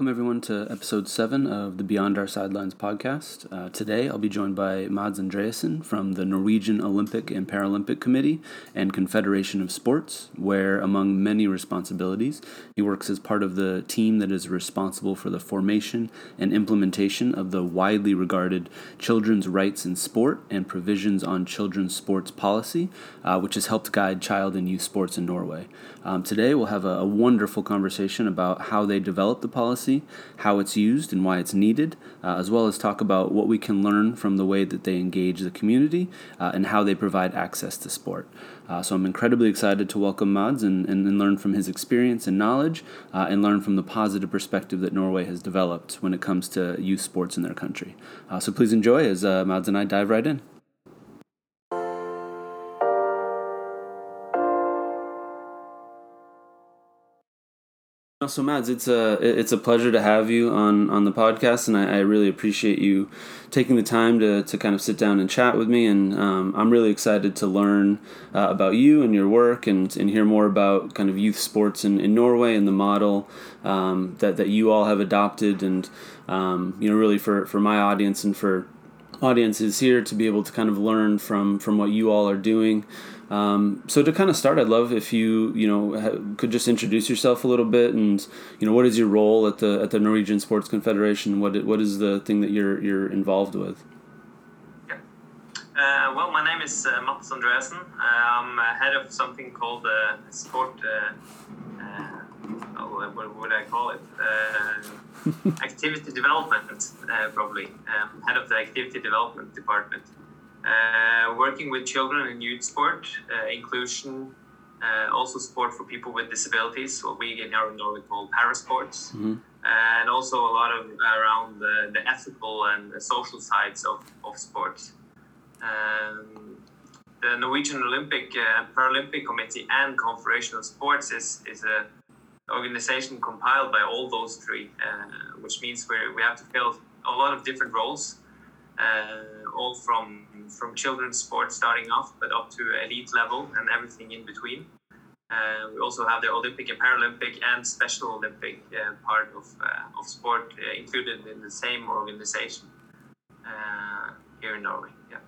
Welcome, everyone, to episode seven of the Beyond Our Sidelines podcast. Uh, today, I'll be joined by Mads Andreasen from the Norwegian Olympic and Paralympic Committee and Confederation of Sports, where, among many responsibilities, he works as part of the team that is responsible for the formation and implementation of the widely regarded Children's Rights in Sport and Provisions on Children's Sports Policy, uh, which has helped guide child and youth sports in Norway. Um, today, we'll have a, a wonderful conversation about how they developed the policy, how it's used, and why it's needed, uh, as well as talk about what we can learn from the way that they engage the community uh, and how they provide access to sport. Uh, so I'm incredibly excited to welcome Mads and, and, and learn from his experience and knowledge uh, and learn from the positive perspective that Norway has developed when it comes to youth sports in their country. Uh, so please enjoy as uh, Mads and I dive right in. So Mads, it's a it's a pleasure to have you on, on the podcast, and I, I really appreciate you taking the time to, to kind of sit down and chat with me. And um, I'm really excited to learn uh, about you and your work, and, and hear more about kind of youth sports in, in Norway and the model um, that that you all have adopted, and um, you know really for, for my audience and for audiences here to be able to kind of learn from from what you all are doing. Um, so to kind of start, I'd love if you you know ha- could just introduce yourself a little bit, and you know what is your role at the at the Norwegian Sports Confederation? What what is the thing that you're you're involved with? Yeah. Uh, well, my name is uh, Mads Andreasen. Uh, I'm head of something called uh, Sport. Uh, uh, oh, what would I call it? activity development, probably. Um, head of the activity development department. Uh, working with children in youth sport, uh, inclusion, uh, also sport for people with disabilities, what we in Norway call parasports, mm-hmm. and also a lot of around the, the ethical and the social sides of, of sports. Um, the Norwegian Olympic and Paralympic Committee and Confederation of Sports is, is a organization compiled by all those three, uh, which means we we have to fill a lot of different roles, uh, all from from children's sports starting off, but up to elite level and everything in between. Uh, we also have the Olympic and Paralympic and Special Olympic uh, part of, uh, of sport uh, included in the same organization uh, here in Norway. Yeah.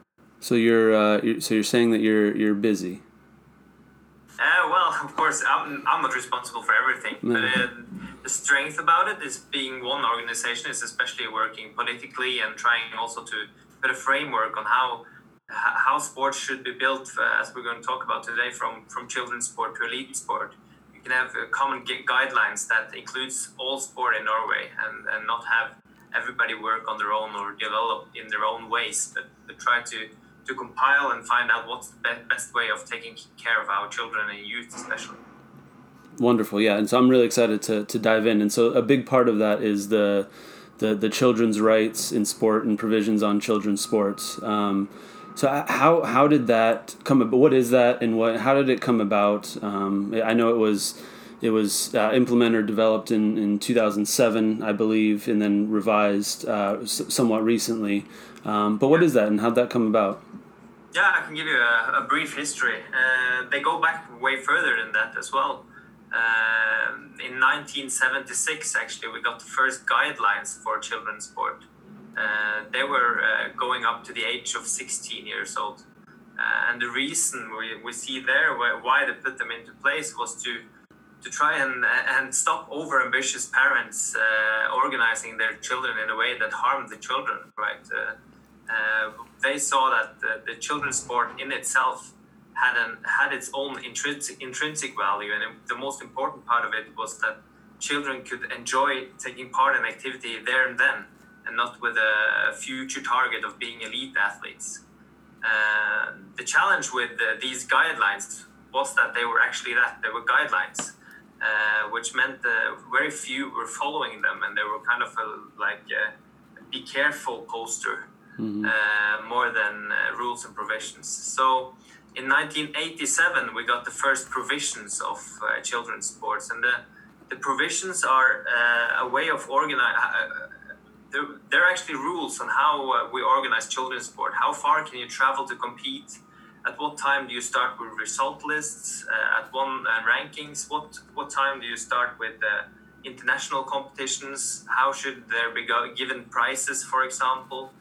So you're, uh, you're, so you're saying that you're you're busy. well, of course, I'm, I'm not responsible for everything, no. but the strength about it is being one organization is especially working politically and trying also to put a framework on how how sports should be built, uh, as we're going to talk about today, from from children's sport to elite sport. You can have uh, common guidelines that includes all sport in Norway, and and not have everybody work on their own or develop in their own ways, but, but try to to compile and find out what's the be- best way of taking care of our children and youth, especially. Wonderful, yeah, and so I'm really excited to to dive in, and so a big part of that is the the the children's rights in sport and provisions on children's sports. Um, so how how did that come? About? What is that, and what how did it come about? Um, I know it was it was uh, implemented or developed in, in 2007, I believe, and then revised uh, s- somewhat recently. Um, but what is that, and how'd that come about? Yeah, I can give you a, a brief history. Uh, they go back way further than that as well. Uh, in 1976, actually, we got the first guidelines for children's sport. Uh, they were uh, going up to the age of 16 years old. Uh, and the reason we, we see there why they put them into place was to to try and and stop over ambitious parents uh, organizing their children in a way that harmed the children right uh, uh, they saw that the, the, children's sport in itself had an had its own intrinsic intrinsic value and the most important part of it was that children could enjoy taking part in activity there and then and not with a future target of being elite athletes. Uh, the challenge with uh, these guidelines was that they were actually that they were guidelines, uh, which meant that very few were following them, and they were kind of a, like a "be careful" poster mm-hmm. Uh, more than uh, rules and provisions. So. In 1987, we got the first provisions of uh, children's sports, and the, the provisions are a way of organizing there, there are actually rules on how uh, we organize children's sport. How far can you travel to compete? At what time do you start with result lists? Uh, at one uh, rankings? What what time do you start with uh, international competitions? How should there be given prizes, for example?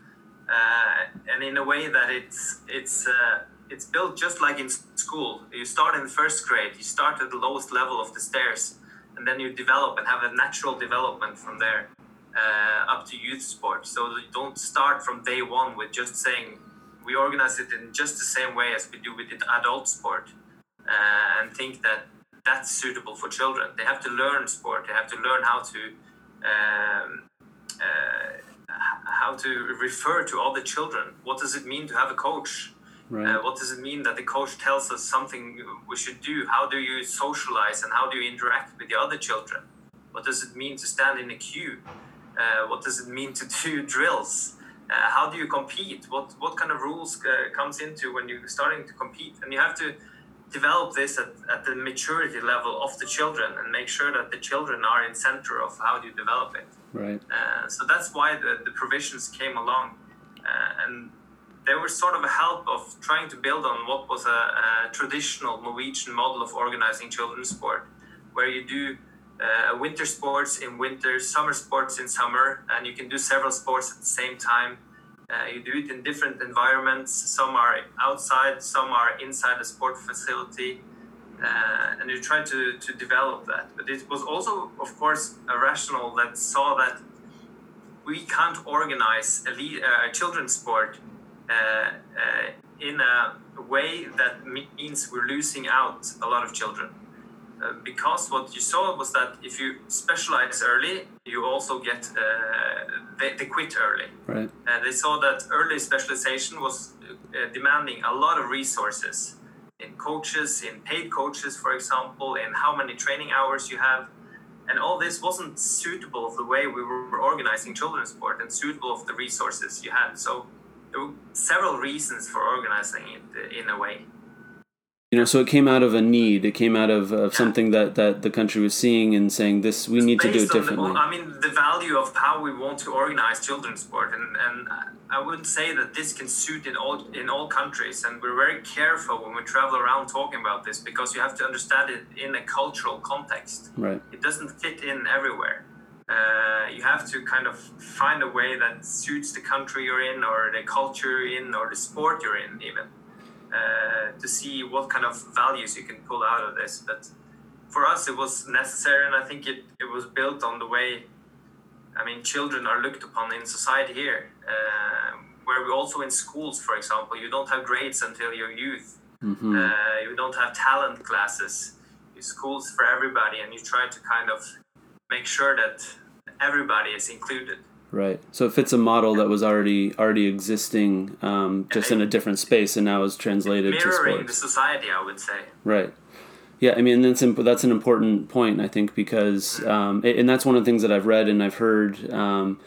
Uh, and in a way that it's it's uh, it's built just like in school. You start in first grade. You start at the lowest level of the stairs, and then you develop and have a natural development from there uh, up to youth sport. So don't start from day one with just saying we organize it in just the same way as we do with the adult sport, uh, and think that that's suitable for children. They have to learn sport. They have to learn how to. Um, uh, how to refer to other children. What does it mean to have a coach? Right. Uh, what does it mean that the coach tells us something we should do? How do you socialize and how do you interact with the other children? What does it mean to stand in a queue? Uh, what does it mean to do drills? Uh, how do you compete? What what kind of rules uh, comes into when you're starting to compete? And you have to develop this at, at the maturity level of the children and make sure that the children are in center of how you develop it. Right. Uh, so that's why the, the provisions came along. Uh, and they were sort of a help of trying to build on what was a, a traditional Norwegian model of organizing children's sport, where you do uh, winter sports in winter, summer sports in summer, and you can do several sports at the same time. Uh, you do it in different environments. Some are outside, some are inside a sport facility, uh, and you try to, to develop that. But it was also, of course, a rational that saw that we can't organize a, uh, a children's sport uh, uh, in a way that means we're losing out a lot of children. Uh, because what you saw was that if you specialize early, you also get uh, they, they, quit early. Right. Uh, they saw that early specialization was uh, demanding a lot of resources in coaches, in paid coaches, for example, in how many training hours you have. And all this wasn't suitable of the way we were organizing children's sport and suitable of the resources you had. So there were several reasons for organizing it in a way. You know, so it came out of a need. It came out of, of something that, that the country was seeing and saying this. We need to do it differently. The, I mean, the value of how we want to organize children's sport, and, and I wouldn't say that this can suit in all in all countries. And we're very careful when we travel around talking about this because you have to understand it in a cultural context. Right. It doesn't fit in everywhere uh, you have to kind of find a way that suits the country you're in or the culture you're in or the sport you're in even uh, to see what kind of values you can pull out of this but for us it was necessary and i think it, it was built on the way i mean children are looked upon in society here uh, where we also in schools for example you don't have grades until your youth mm-hmm. Uh, you don't have talent classes You schools for everybody and you try to kind of make sure that everybody is included. Right. So it fits a model that was already already existing, um, just in a different space, and now is translated to mirroring the society. I would say. Right. Yeah, I mean that's that's an important point I think because um, and that's one of the things that I've read and I've heard um,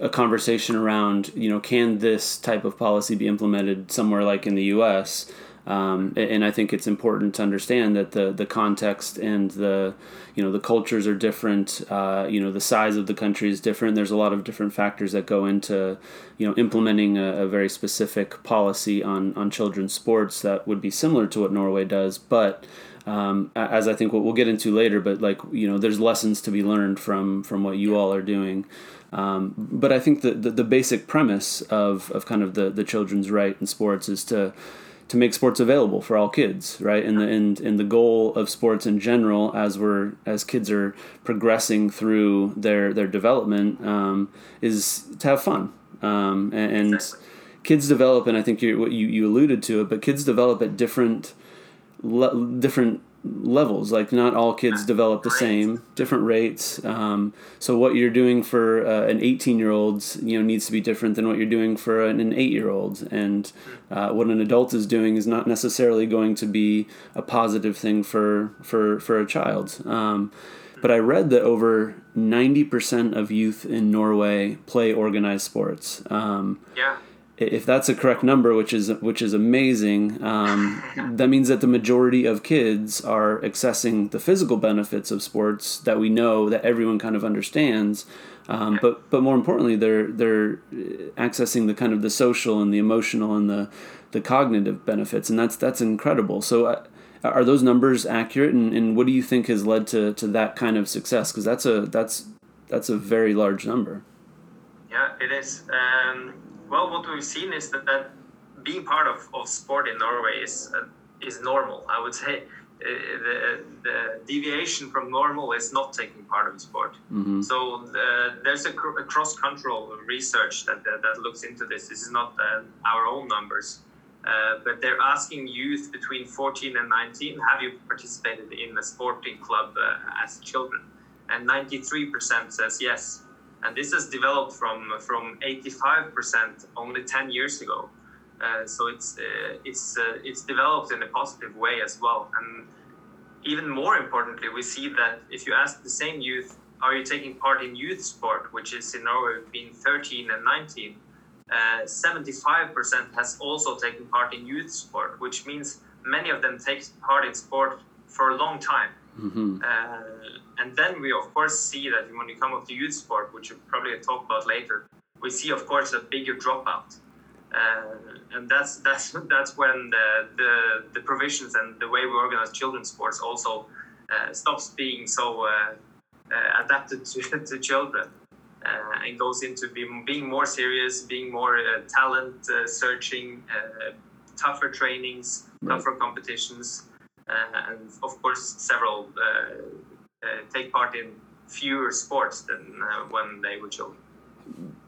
a conversation around you know can this type of policy be implemented somewhere like in the U.S. Um, and I think it's important to understand that the the context and the you know the cultures are different. Uh, you know the size of the country is different. There's a lot of different factors that go into you know implementing a, a very specific policy on on children's sports that would be similar to what Norway does, but um, as I think what we'll get into later. But like you know, there's lessons to be learned from from what you all are doing. Um, but I think the, the, the basic premise of, of kind of the, the children's right in sports is to to make sports available for all kids, right? And the and, and the goal of sports in general, as we're as kids are progressing through their their development, um, is to have fun. Um, and, and kids develop, and I think you you you alluded to it, but kids develop at different le- different levels. Like not all kids develop the same different rates. Um, so what you're doing for uh, an 18 year old you know needs to be different than what you're doing for an, 8 year old and uh, what an adult is doing is not necessarily going to be a positive thing for for for a child. Um, but I read that over 90% of youth in Norway play organized sports. Um, yeah if that's a correct number, which is which is amazing, um, that means that the majority of kids are accessing the physical benefits of sports that we know that everyone kind of understands. Um, but but more importantly, they're they're accessing the kind of the social and the emotional and the the cognitive benefits, and that's that's incredible. So. Uh, are those numbers accurate? And, and what do you think has led to, to that kind of success? Because that's a that's that's a very large number. Yeah, it is. Um, well, what we've seen is that, that being part of, of sport in Norway is uh, is normal. I would say uh, the, the deviation from normal is not taking part of sport. Mm-hmm. So uh, there's a, a cross-cultural research that, that, that looks into this. This is not uh, our own numbers, uh, but they're asking youth between 14 and 19, have you participated in a sporting club uh, as children? And 93% says yes. And this has developed from from 85% only 10 years ago. Uh, so it's uh, it's uh, it's developed in a positive way as well. And even more importantly, we see that if you ask the same youth, are you taking part in youth sport, which is in Norway between 13 and 19, 75% uh, has also taken part in youth sport, which means many of them take part in sport for a long time. Mm-hmm. And then we of course see that when you come up to youth sport, which we'll probably talk about later, we see of course a bigger dropout. Uh, and that's that's that's when the, the, the provisions and the way we organize children's sports also uh, stops being so uh, uh adapted to, to children uh, and goes into being, being more serious, being more uh, talent searching, tougher trainings, tougher competitions, and of course several take part in fewer sports than when they were children.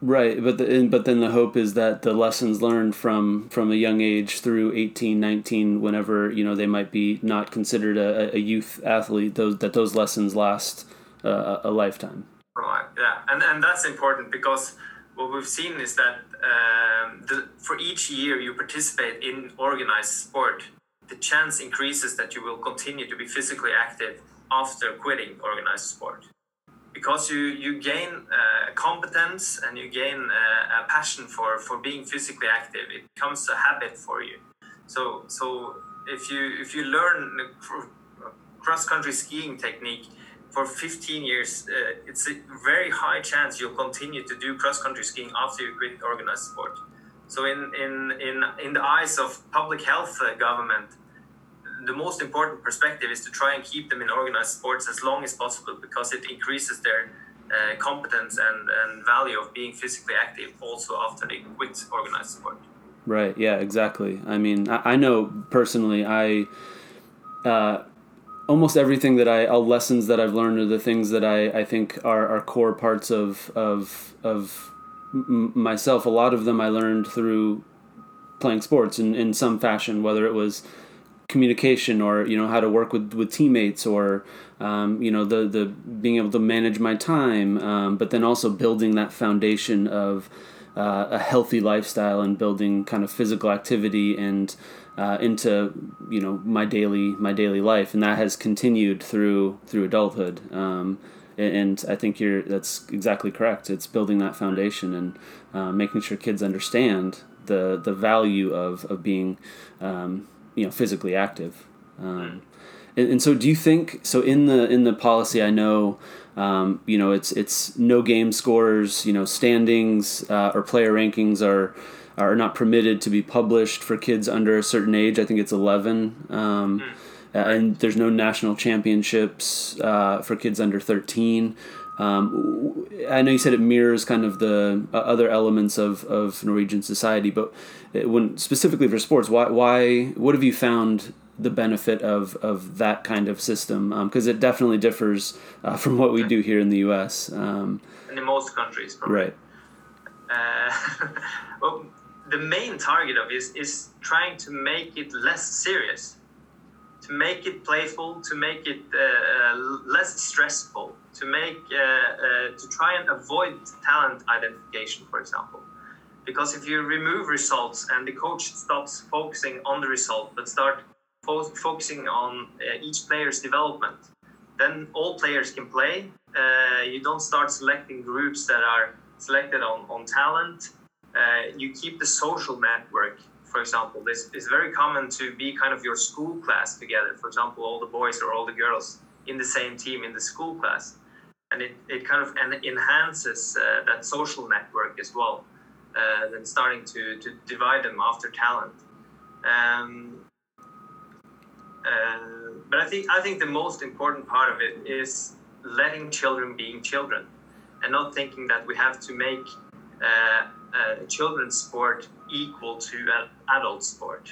Right, but the, but then the hope is that the lessons learned from from a young age through 18, 19, whenever you know they might be not considered a, a youth athlete, those that those lessons last uh, a lifetime. Right. Yeah, and and that's important because what we've seen is that um, the, for each year you participate in organized sport, the chance increases that you will continue to be physically active after quitting organized sport. Because you you gain uh, competence and you gain uh, a passion for for being physically active it becomes a habit for you. So so if you if you learn cross country skiing technique for 15 years uh, it's a very high chance you'll continue to do cross country skiing after you quit organized sport. So in in in in the eyes of public health uh, government the most important perspective is to try and keep them in organized sports as long as possible because it increases their uh, competence and, and value of being physically active also after they quit organized sport. Right. Yeah. Exactly. I mean, I, I know personally, I uh, almost everything that I all lessons that I've learned are the things that I, I think are, are core parts of of of m- myself. A lot of them I learned through playing sports in, in some fashion, whether it was communication or you know how to work with, with teammates or um, you know the the being able to manage my time um, but then also building that foundation of uh, a healthy lifestyle and building kind of physical activity and uh, into you know my daily my daily life and that has continued through through adulthood um, and I think you're that's exactly correct. It's building that foundation and uh, making sure kids understand the the value of of being um, you know physically active. Um, and, and, so, do you think so? In the in the policy, I know um, you know it's it's no game scores. You know, standings uh, or player rankings are are not permitted to be published for kids under a certain age. I think it's eleven. Um, hmm. and there's no national championships uh, for kids under 13. Um, I know you said it mirrors kind of the uh, other elements of, of Norwegian society, but when specifically for sports, why why what have you found the benefit of of that kind of system? Because um, it definitely differs uh, from what we do here in the U.S. Um, in most countries, probably. right? Uh, well, the main target of is is trying to make it less serious to make it playful, to make it uh, less stressful, to make uh, uh, to try and avoid talent identification, for example. Because if you remove results and the coach stops focusing on the result but start fo- focusing on uh, each player's development, then all players can play. Uh, you don't start selecting groups that are selected on, on talent. Uh, you keep the social network for example, this is very common to be kind of your school class together. For example, all the boys or all the girls in the same team in the school class. And it, it kind of enhances uh, that social network as well uh, than starting to, to divide them after talent. Um, Uh, but I think I think the most important part of it is letting children being children, and not thinking that we have to make uh, children's sport equal to an adult sport,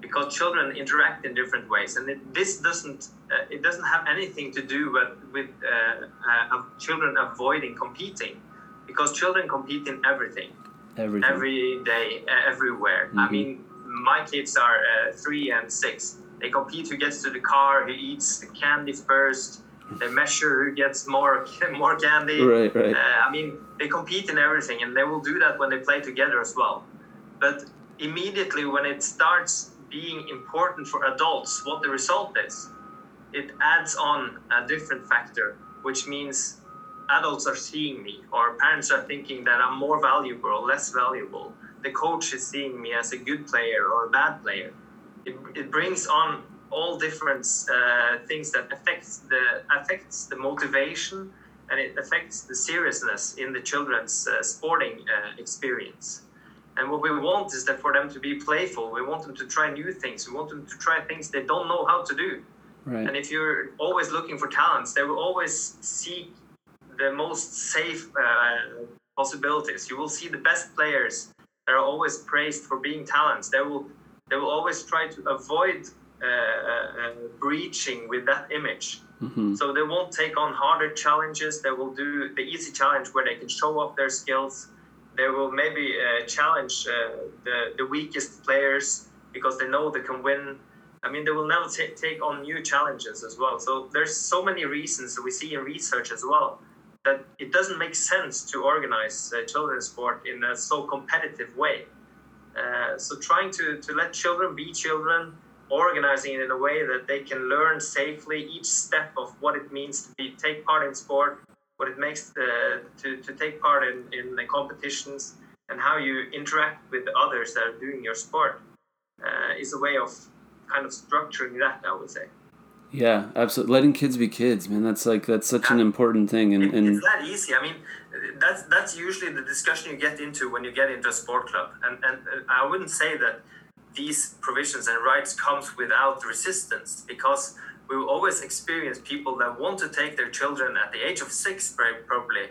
because children interact in different ways, and it, this doesn't uh, it doesn't have anything to do with with uh, uh, children avoiding competing, because children compete in everything, Everything. every day, everywhere. I Mhm. mean, my kids are uh, three and six. They compete who gets to the car, who eats the candy first. They measure who gets more more candy. right, right. Uh, I mean, they compete in everything, and they will do that when they play together as well. But immediately when it starts being important for adults, what the result is, it adds on a different factor, which means adults are seeing me, or parents are thinking that I'm more valuable or less valuable. The coach is seeing me as a good player or a bad player. It, it brings on all different uh, things that affects the affects the motivation and it affects the seriousness in the children's uh, sporting uh, experience. And what we want is that for them to be playful. We want them to try new things. We want them to try things they don't know how to do. Right. And if you're always looking for talents, they will always seek the most safe uh, possibilities. You will see the best players that are always praised for being talents. They will they will always try to avoid uh, uh, breaching with that image. hmm So they won't take on harder challenges. They will do the easy challenge where they can show off their skills. They will maybe uh, challenge uh, the, the weakest players because they know they can win. I mean, they will never ta- take on new challenges as well. So there's so many reasons that we see in research as well that it doesn't make sense to organize uh, children's sport in a so competitive way. Uh, so trying to, to let children be children, organizing it in a way that they can learn safely each step of what it means to be take part in sport, what it makes the, to, to take part in, in the competitions, and how you interact with the others that are doing your sport uh, is a way of kind of structuring that, I would say. Yeah, absolutely. Letting kids be kids, man. That's like that's such an important thing, and and it's that easy. I mean, that's that's usually the discussion you get into when you get into a sport club, and and uh, I wouldn't say that these provisions and rights comes without resistance because we will always experience people that want to take their children at the age of six, very probably,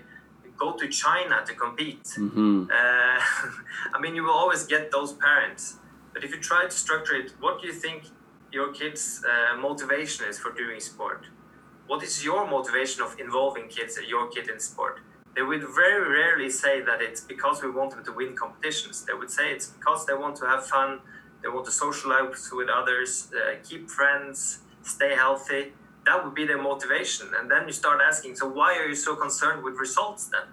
go to China to compete. hmm Uh, I mean, you will always get those parents. But if you try to structure it, what do you think your kid's uh, motivation is for doing sport? What is your motivation of involving kids, your kid in sport? They would very rarely say that it's because we want them to win competitions. They would say it's because they want to have fun, they want to socialize with others, uh, keep friends, stay healthy. That would be their motivation. And then you start asking, so why are you so concerned with results then?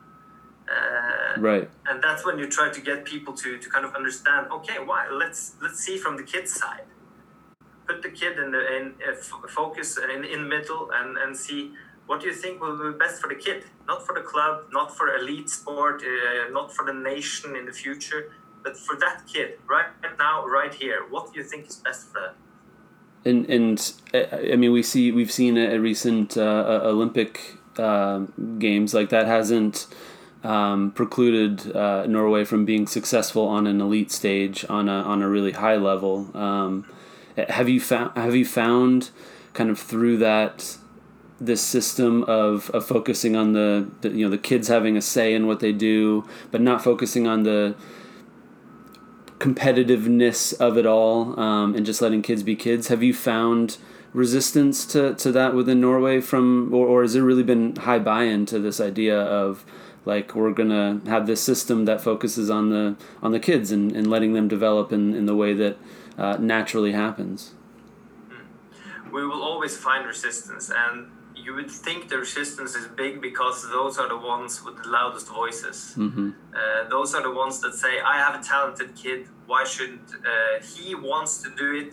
Uh, right. and that's when you try to get people to, to kind of understand okay why let's let's see from the kid's side put the kid in the in uh, focus in in middle and and see what do you think will be best for the kid. Not for the club not for elite sport uh, not for the nation in the future but for that kid right now right here. What do you think is best for them And and uh, I mean, we see we've seen a, a recent uh, uh, Olympic uh, games. Like that hasn't um, precluded uh, Norway from being successful on an elite stage on a on a really high level. Um, have you found have you found kind of through that this system of, of focusing on the, the you know the kids having a say in what they do, but not focusing on the competitiveness of it all um, and just letting kids be kids. Have you found resistance to, to that within Norway from, or, or has there really been high buy-in to this idea of like we're gonna have this system that focuses on the on the kids and, and letting them develop in, in the way that uh, naturally happens? we will always find resistance and you would think the resistance is big because those are the ones with the loudest voices hmm Uh, those are the ones that say, I have a talented kid. Why shouldn't uh, he wants to do it?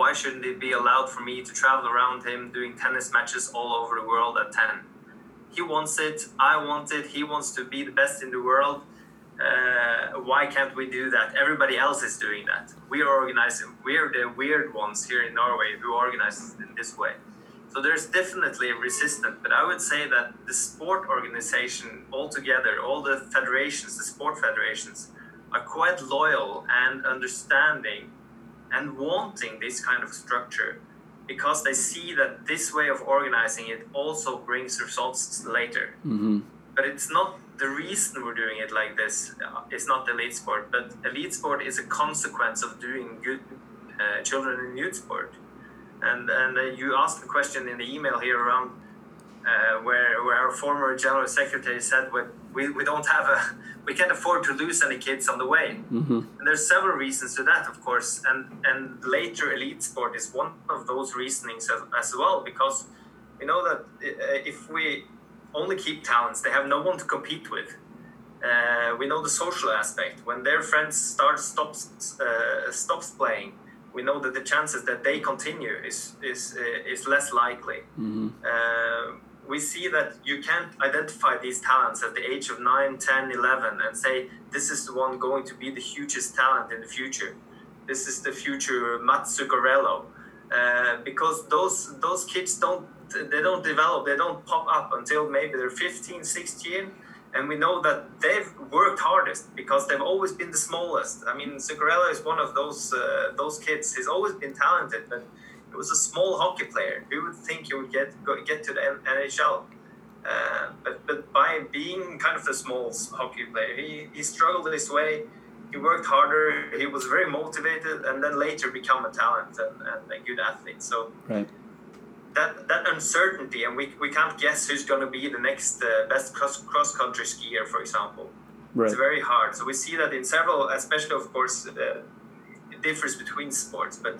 Why shouldn't it be allowed for me to travel around him doing tennis matches all over the world at 10? He wants it. I want it. He wants to be the best in the world. Uh, why can't we do that? Everybody else is doing that. We are organizing. We are the weird ones here in Norway who organize in this way. So there's definitely a resistance, but I would say that the sport organization altogether, all the federations, the sport federations, are quite loyal and understanding and wanting this kind of structure because they see that this way of organizing it also brings results later. Mm-hmm. But it's not the reason we're doing it like this. is it's not elite sport, but elite sport is a consequence of doing good uh, children in youth sport. And and uh, you asked the question in the email here around uh, where where our former general secretary said we, we, we don't have a we can't afford to lose any kids on the way. Mm-hmm. And there's several reasons to that, of course, and and later elite sport is one of those reasonings as, as well because we know that uh, if we only keep talents, they have no one to compete with. Uh, we know the social aspect. When their friends start stops uh, stops playing, we know that the chances that they continue is is uh, is less likely. Mm-hmm. Uh, we see that you can't identify these talents at the age of 9 10 11 and say this is the one going to be the hugest talent in the future this is the future Mats Zuccarello uh, because those those kids don't they don't develop they don't pop up until maybe they're 15 16 and we know that they've worked hardest because they've always been the smallest i mean Zuccarello is one of those uh, those kids he's always been talented but he was a small hockey player. Who would think he would get go, get to the NHL? Uh, but but by being kind of the small hockey player, he, he struggled his way. He worked harder. He was very motivated, and then later become a talent and, and a good athlete. So Right. that that uncertainty, and we, we can't guess who's going to be the next uh, best cross country skier, for example. Right. It's very hard. So we see that in several, especially of course, uh, it differs between sports, but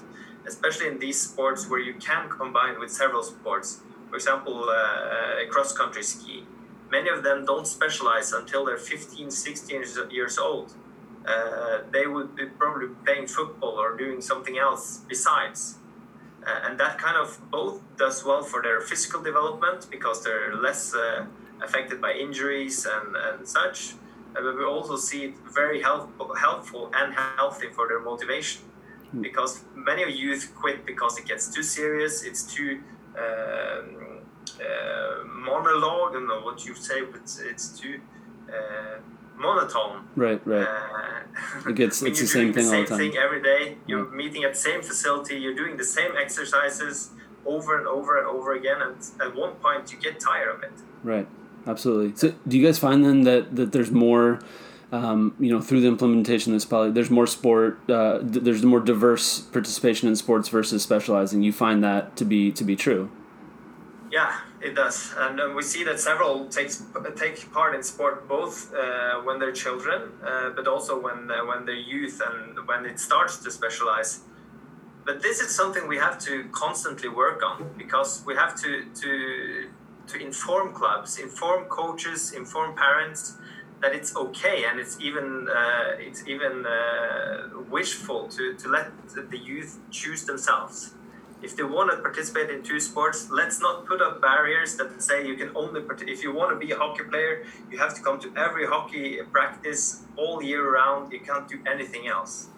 especially in these sports where you can combine with several sports. For example, uh, cross country ski. Many of them don't specialize until they're 15, 16 years- years old. Uh, they would be probably playing football or doing something else besides. Uh, and that kind of both does well for their physical development because they're less uh, affected by injuries and, and such. But we also see it very help, helpful and healthy for their motivation because many of youth quit because it gets too serious, it's too um, uh, monologue, know what you say, but it's too uh, monotone. Right. Right. Uh, It gets- it's the same thing all the time. thing every day. You're meeting at the same facility. You're doing the same exercises over and over and over again, and at one point you get tired of it. Right. Absolutely. So, do you guys find then that that there's more, um, you know, through the implementation of this policy, there's more sport, uh, th- there's more diverse participation in sports versus specializing. You find that to be to be true. Yeah, it does, and we see that several takes take part in sport both uh, when they're children, uh, but also when uh, when they're youth and when it starts to specialize. But this is something we have to constantly work on because we have to to to inform clubs, inform coaches, inform parents that it's okay and it's even uh, it's even uh, wishful to, to let the youth choose themselves if they want to participate in two sports, let's not put up barriers that say you can only part- if you want to be a hockey player, you have to come to every hockey practice all year round. You can't do anything else.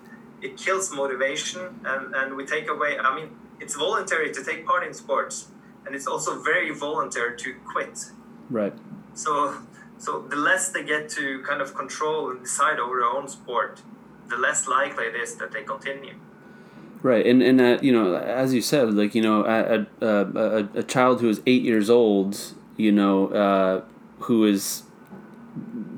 It kills motivation, and and we take away. I mean, it's voluntary to take part in sports, and it's also very voluntary to quit. Right. So so the less they get to kind of control and decide over their own sport, the less likely it is that they continue. Right, and and uh, you know, as you said, like you know, a, a, a, a child who is eight years old, you know, uh, who is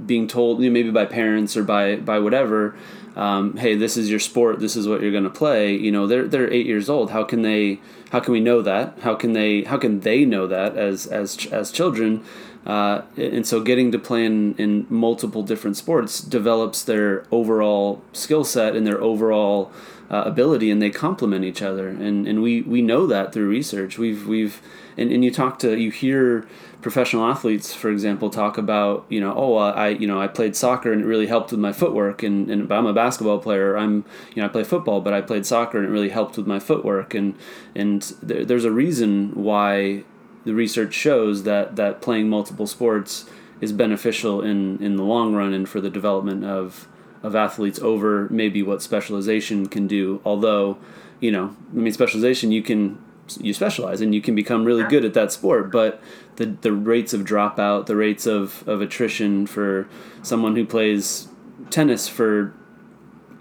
being told you know, maybe by parents or by by whatever, um, hey, this is your sport, this is what you're going to play. You know, they're they're eight years old. How can they? How can we know that? How can they? How can they know that as as as children? Uh, and so getting to play in, in multiple different sports develops their overall skill set and their overall uh, ability and they complement each other. And, and we, we know that through research. We've we've and, and you talk to you hear professional athletes for example talk about you know oh I you know I played soccer and it really helped with my footwork. And, and I'm a basketball player. I'm you know I play football but I played soccer and it really helped with my footwork. And and there, there's a reason why the research shows that that playing multiple sports is beneficial in in the long run and for the development of of athletes over maybe what specialization can do although you know i mean specialization you can you specialize and you can become really good at that sport but the the rates of dropout the rates of of attrition for someone who plays tennis for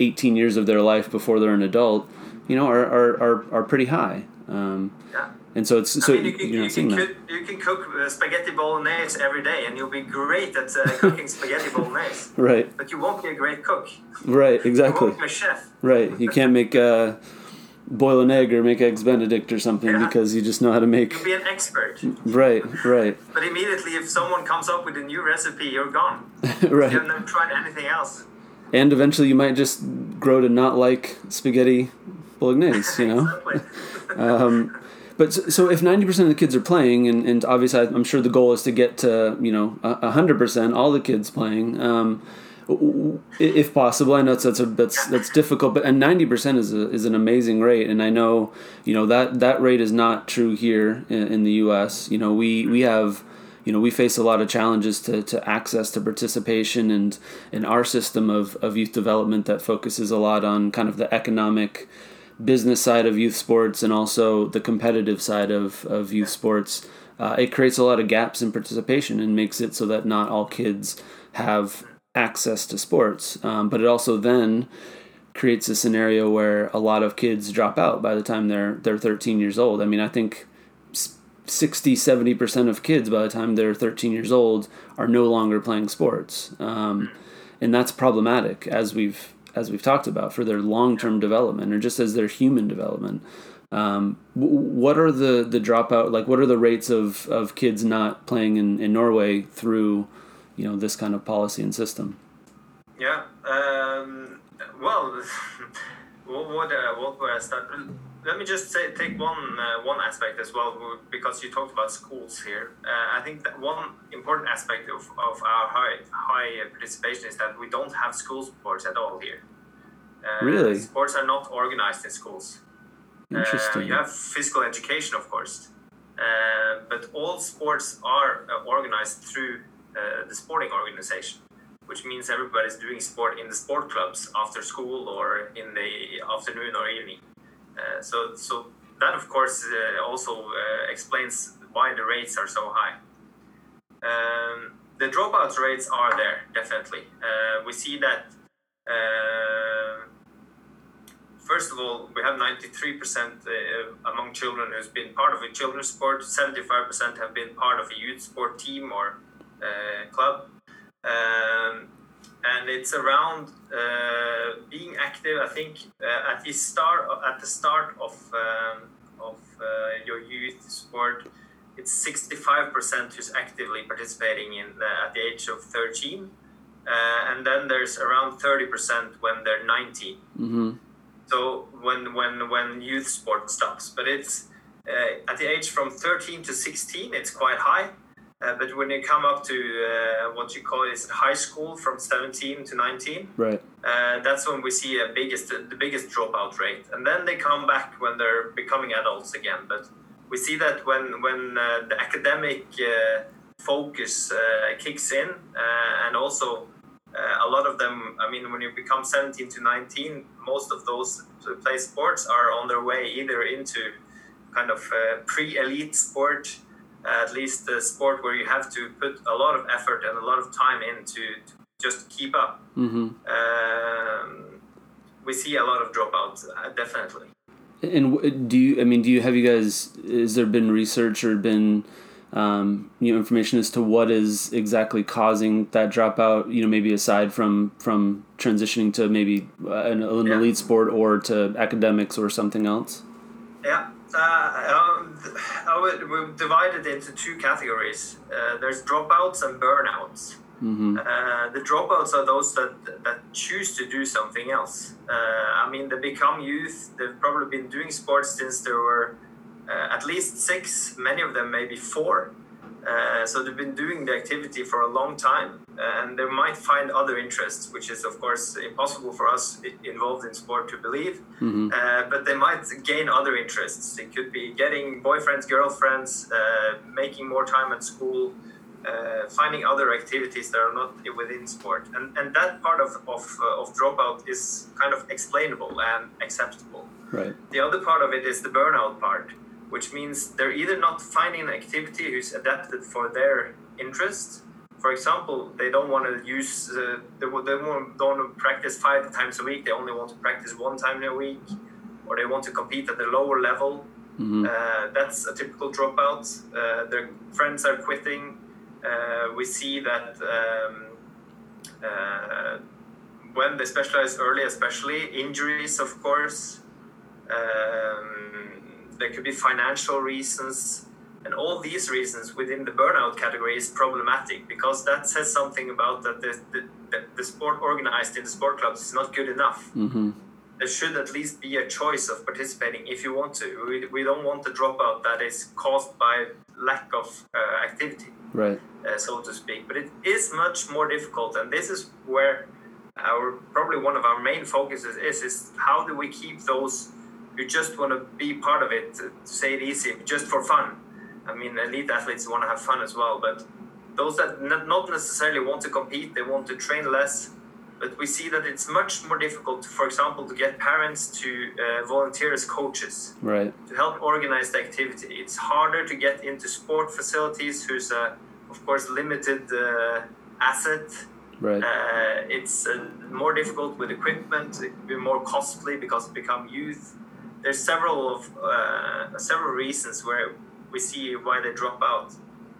18 years of their life before they're an adult, you know, are are, are, are pretty high. Um, Yeah. And so it's so I mean, you can, you you, can cook, you can cook uh, spaghetti bolognese every day, and you'll be great at uh, cooking spaghetti bolognese. Right, But you won't be a great cook. right, You exactly. won't be a chef. Right. You can't make uh, boil an egg or make eggs Benedict or something Yeah. because you just know how to make. You'll be an expert. Right, right, But immediately, if someone comes up with a new recipe, you're gone. right. You've never tried anything else. And eventually you might just grow to not like spaghetti bolognese, you know? Exactly. Um, but so, if 90% of the kids are playing, and, and obviously I'm sure the goal is to get to, you know, a 100%, all the kids playing, um, if possible, I know that's, that's, a, that's, that's difficult, but and 90% is, a, is an amazing rate. And I know, you know, that, that rate is not true here in, in the U.S. You know, we, we have, you know, we face a lot of challenges to, to access to participation and in our system of, of youth development that focuses a lot on kind of the economic business side of youth sports and also the competitive side of, of youth sports. Uh, it creates a lot of gaps in participation and makes it so that not all kids have access to sports. Um, but it also then creates a scenario where a lot of kids drop out by the time they're they're 13 years old. I mean, I think 60 70% of kids by the time they're 13 years old are no longer playing sports um, and that's problematic as we've as we've talked about for their long-term development or just as their human development um, what are the the dropout like what are the rates of of kids not playing in, in norway through you know this kind of policy and system Yeah. Um, well, what uh, what I start? Let me just say, take one uh, one aspect as well, because you talked about schools here. Uh, I think that one important aspect of, of our high high participation is that we don't have school sports at all here. Uh, Really? Sports are not organized in schools. Uh, interesting you have physical education, of course, uh, but all sports are uh, organized through uh, the sporting organization, which means everybody's doing sport in the sport clubs after school or in the afternoon or evening. Uh, so, so that of course uh, also uh, explains why the rates are so high. Um, the dropout rates are there definitely. Uh, we see that. Uh, First of all, we have 93% uh, among children who's been part of a children's sport. 75% have been part of a youth sport team or club. Um, and it's around uh, being active. I think uh, at the start at the start of um, of uh, your youth sport, it's 65% who's actively participating in the, at the age of 13, uh, and then there's around 30% when they're 19. mm-hmm. So when when when youth sport stops, but it's uh, at the age from 13 to 16, it's quite high. Uh, but when you come up to uh, what you call is high school, from 17 to 19, right uh, that's when we see a biggest the biggest dropout rate, and then they come back when they're becoming adults again. But we see that when when uh, the academic uh, focus uh, kicks in, uh, and also uh, a lot of them. I mean, when you become 17 to 19, most of those who play sports are on their way either into kind of uh, pre-elite sport, uh, at least the sport where you have to put a lot of effort and a lot of time in to, to just keep up mm-hmm. um, we see a lot of dropouts, uh, definitely. And do you? I mean, do you have you guys? Has there been research or been um, you know information as to what is exactly causing that dropout? You know, maybe aside from from transitioning to maybe uh, an, an Yeah. elite sport or to academics or something else. Yeah, uh, um, I would, we divide it into two categories. Uh, there's dropouts and burnouts. Mm-hmm. Uh, the dropouts are those that that choose to do something else. Uh, I mean, they become youth. They've probably been doing sports since they were uh, at least six. Many of them maybe four. Uh, so they've been doing the activity for a long time, and they might find other interests, which is of course impossible for us involved in sport to believe. Mm-hmm. Uh, but they might gain other interests. It could be getting boyfriends, girlfriends, uh, making more time at school, uh, finding other activities that are not within sport. And, and that part of, of, of dropout is kind of explainable and acceptable. Right. The other part of it is the burnout part, which means they're either not finding an activity who's adapted for their interest, for example, they don't want to use, uh, they, they don't want to practice five times a week. They only want to practice one time a week, or they want to compete at the lower level. Mm-hmm. Uh, that's a typical dropout. Uh, their friends are quitting. Uh, we see that um, uh, when they specialize early, especially injuries, of course. Um, there could be financial reasons and all these reasons within the burnout category is problematic because that says something about that the, the, the sport organized in the sport clubs is not good enough. Mm-hmm. There should at least be a choice of participating if you want to. We, we don't want the dropout that is caused by lack of uh, activity, right? Uh, so to speak. But it is much more difficult, and this is where our probably one of our main focuses is: is how do we keep those who just want to be part of it, to say it easy, just for fun I mean, elite athletes want to have fun as well, but those that not necessarily want to compete, they want to train less. But we see that it's much more difficult, for example, to get parents to uh, volunteer as coaches, right? To help organize the activity. It's harder to get into sport facilities, who's a, of course, limited uh, asset. Right. Uh, it's uh, more difficult with equipment. It can be more costly because it become youth. There's several of uh, several reasons where we see why they drop out.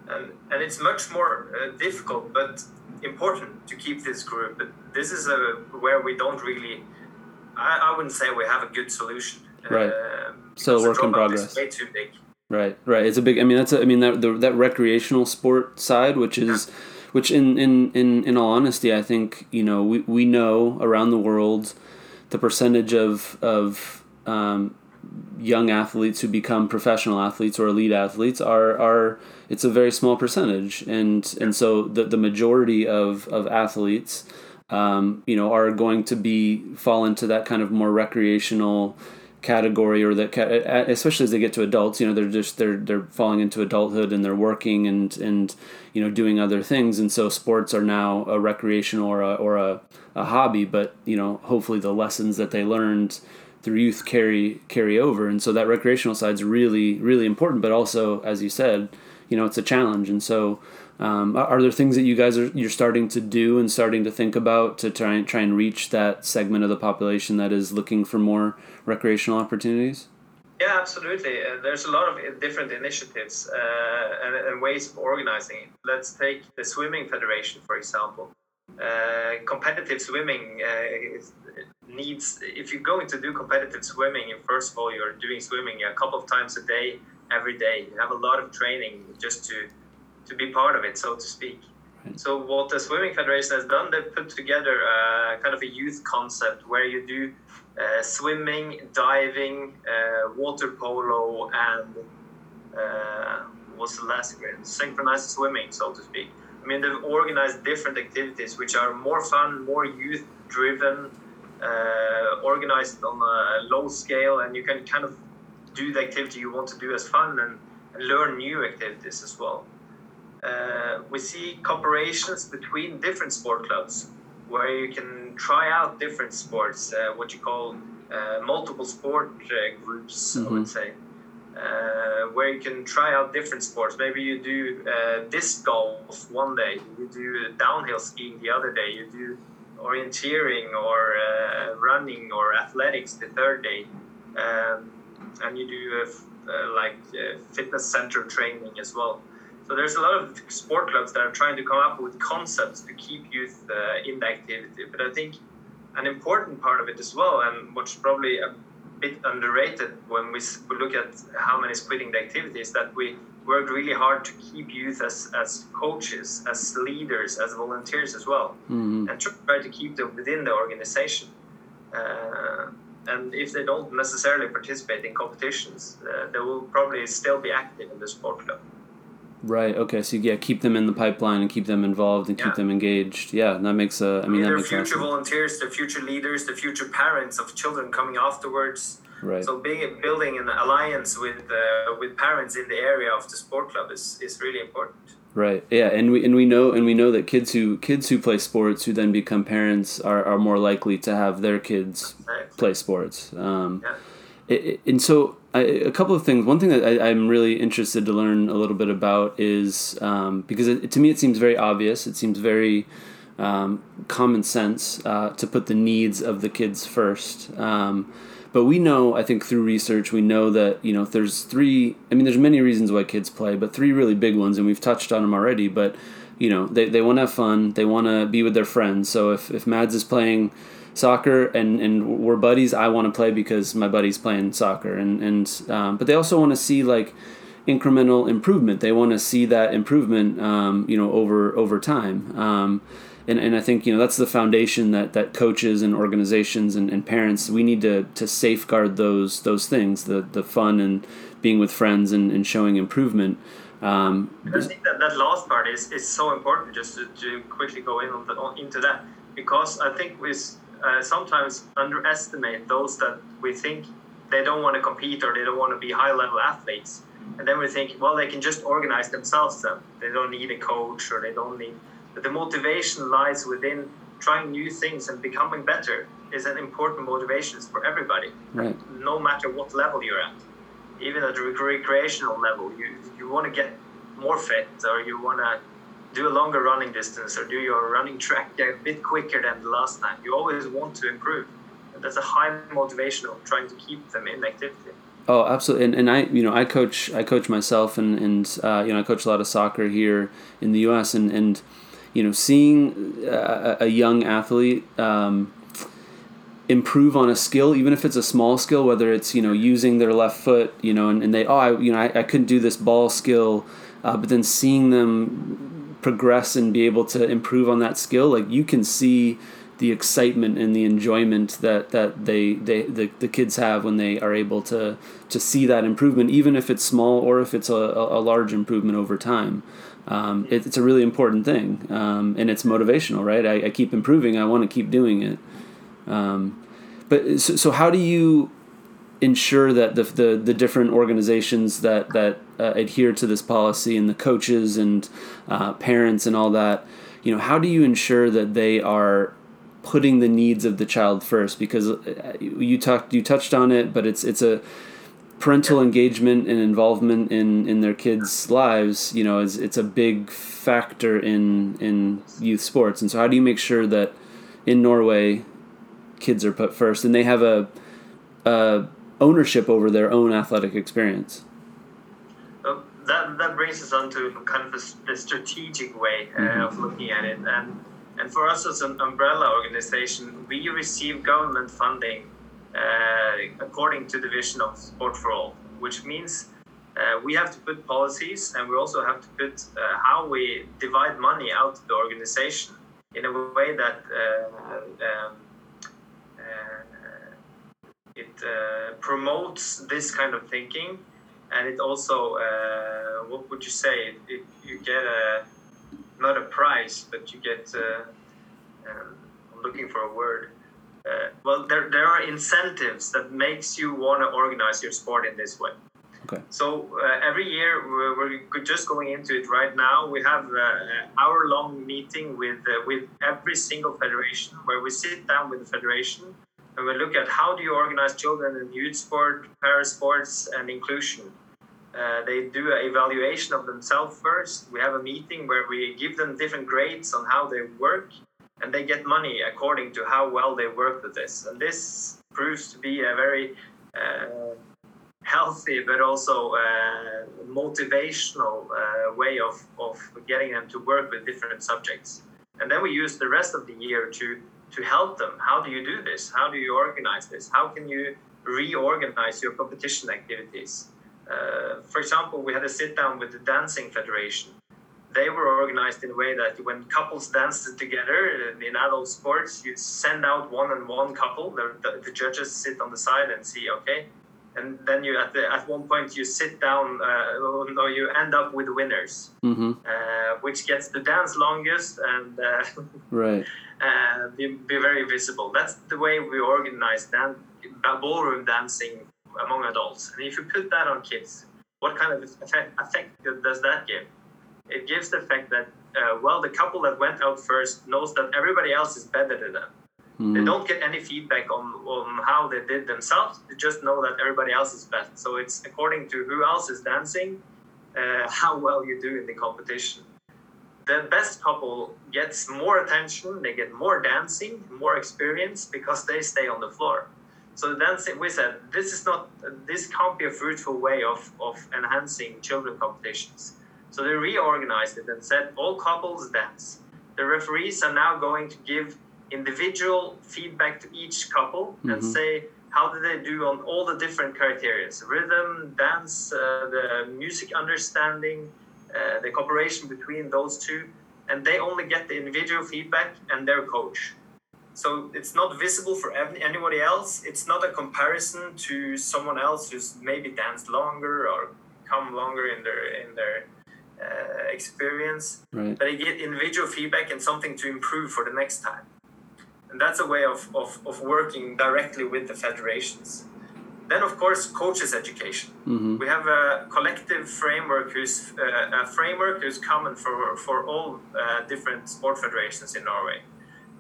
And, and it's much more uh, difficult but important to keep this group. But this is a, where we don't really, I, I wouldn't say we have a good solution. Right. Uh, so work in progress. way too big. Right, right. It's a big. I mean, that's. A, I mean, that the, that recreational sport side, which is, yeah. which in, in in in all honesty, I think you know we we know around the world, the percentage of of um, young athletes who become professional athletes or elite athletes are are it's a very small percentage. And and so the the majority of of athletes um, you know are going to be fall into that kind of more recreational category or that especially as they get to adults you know they're just they're they're falling into adulthood and they're working and and you know doing other things. And so sports are now a recreational or a, or a, a hobby but you know hopefully the lessons that they learned through youth carry carry over. And so that recreational side is really really important but also as you said you know it's a challenge. And so um, are there things that you guys are you're starting to do and starting to think about to try and try and reach that segment of the population that is looking for more recreational opportunities? Yeah absolutely. Uh, there's a lot of different initiatives uh, and, and ways of organizing it. Let's take the swimming federation for example. Uh, competitive swimming uh, needs if you're going to do competitive swimming first of all you're doing swimming a couple of times a day every day you have a lot of training just to to be part of it so to speak. So what the swimming federation has done they've put together a, kind of a youth concept where you do uh, swimming diving uh, water polo and uh, what's the last synchronized swimming so to speak. I mean they've organized different activities which are more fun more youth driven uh, organized on a low scale, and you can kind of do the activity you want to do as fun and, and learn new activities as well. Uh, we see cooperations between different sport clubs where you can try out different sports, uh, what you call uh, multiple sport uh, groups, mm-hmm. I would mm-hmm. say. Uh, where you can try out different sports. Maybe you do uh, disc golf one day, you do downhill skiing the other day, you do orienteering or uh, running or athletics the third day, um, and you do uh, like uh, fitness center training as well. So there's a lot of sport clubs that are trying to come up with concepts to keep youth uh, in the activity. But I think an important part of it as well, and what's probably a bit underrated when we look at how many is quitting the activity, is that we worked really hard to keep youth as, as coaches, as leaders, as volunteers as well, mm-hmm. and try to keep them within the organization. Uh, and if they don't necessarily participate in competitions, uh, they will probably still be active in the sport club. Right. Okay. So yeah, keep them in the pipeline and keep them involved and yeah. keep them engaged. Yeah, that makes a. I mean, that makes future volunteers, the future leaders, the future parents of children coming afterwards. Right. So being building an alliance with uh, with parents in the area of the sport club is, is really important. Right. Yeah, and we and we know and we know that kids who kids who play sports who then become parents are, are more likely to have their kids exactly. play sports. Um, yeah. It, it, and so I, a couple of things. One thing that I, am really interested to learn a little bit about is um, because it, to me it seems very obvious. It seems very um, common sense uh, to put the needs of the kids first. Um, but we know, I think, through research, we know that you know there's three. I mean, there's many reasons why kids play, but three really big ones, and we've touched on them already. But you know, they, they want to have fun. They want to be with their friends. So if if Mads is playing soccer and, and we're buddies, I want to play because my buddy's playing soccer. And and um, but they also want to see like incremental improvement. They want to see that improvement, um, you know, over over time. Um, and, and I think you know that's the foundation that, that coaches and organizations and, and parents we need to, to safeguard those those things the the fun and being with friends and, and showing improvement. Um, I think that, that last part is, is so important just to, to quickly go in on the, on, into that. Because I think we uh, sometimes underestimate those that we think they don't want to compete or they don't want to be high level athletes. And then we think well they can just organize themselves then. They don't need a coach or they don't need but the motivation lies within trying new things and becoming better is an important motivation for everybody, right. no matter what level you're at. Even at the recreational level, you, you want to get more fit or you want to do a longer running distance or do your running track a bit quicker than the last time. You always want to improve. And that's a high motivation of trying to keep them in activity. Oh, absolutely, and, and I, you know, I coach, I coach myself, and and uh, you know, I coach a lot of soccer here in the U.S. and and you know, seeing a, a young athlete um, improve on a skill, even if it's a small skill, whether it's you know using their left foot, you know, and, and they oh I you know I, I couldn't do this ball skill, uh, but then seeing them progress and be able to improve on that skill, like you can see the excitement and the enjoyment that that they, they the, the kids have when they are able to to see that improvement, even if it's small or if it's a, a large improvement over time um, it, it's a really important thing um, and it's motivational right? I, I, keep improving. I want to keep doing it. Um, but so, so how do you ensure that the, the, the different organizations that, that uh, adhere to this policy and the coaches and uh, parents and all that you know how do you ensure that they are putting the needs of the child first? Because uh, you talked you touched on it but it's it's a parental engagement and involvement in, in their kids' lives, you know, is it's a big factor in in youth sports. And so, how do you make sure that in Norway, kids are put first and they have a, a ownership over their own athletic experience? Well, that that brings us on to kind of the, strategic way uh, mm-hmm. of looking at it, and and for us as an umbrella organization, we receive government funding according to the vision of Sport for All, which means uh, we have to put policies and we also have to put uh, how we divide money out to the organization in a way that um, it promotes this kind of thinking. And it also uh, what would you say? It, you get a not a prize but you get uh, um, i'm looking for a word uh, well, there, there are incentives that makes you want to organize your sport in this way. Okay. So uh, every year we're, we're, just going into it right now. We have uh, an hour-long meeting with uh, with every single federation where we sit down with the federation and we look at how do you organize children and youth sport, para sports, and inclusion. Uh, they do an evaluation of themselves first. We have a meeting where we give them different grades on how they work and they get money according to how well they work with this. And this proves to be a very uh, healthy but also uh, motivational uh, way of, of getting them to work with different subjects. And then we use the rest of the year to, to help them. How do you do this? How do you organize this? How can you reorganize your competition activities? Uh, for example, we had a sit down with the Dancing Federation they were organized in a way that when couples danced together in adult sports, you send out one and one couple. The, the, the, judges sit on the side and see, okay, and then you at the at one point you sit down. Uh, no, you end up with winners, mm-hmm. uh, which gets the dance longest and uh, right, uh, be, be very visible. That's the way we organize dan- ballroom dancing among adults. And if you put that on kids, what kind of effect, effect does that give? It gives the fact that uh, well the couple that went out first knows that everybody else is better than them Mm-hmm. They don't get any feedback on, on how they did themselves. They just know that everybody else is best. So it's according to who else is dancing, uh, how well you do in the competition. The best couple gets more attention, they get more dancing, more experience because they stay on the floor. So then we said this is not this can't be a fruitful way of, of enhancing children competitions. So they reorganized it and said all couples dance. The referees are now going to give individual feedback to each couple mm-hmm. and say how did they do on all the different criteria rhythm dance uh, the music understanding uh, the cooperation between those two and they only get the individual feedback and their coach so it's not visible for anybody else it's not a comparison to someone else who's maybe danced longer or come longer in their in their uh, experience right. but they get individual feedback and something to improve for the next time and that's a way of, of, of working directly with the federations then of course coaches education mm-hmm. we have a collective framework who's uh, a framework who's common for, for all uh, different sport federations in norway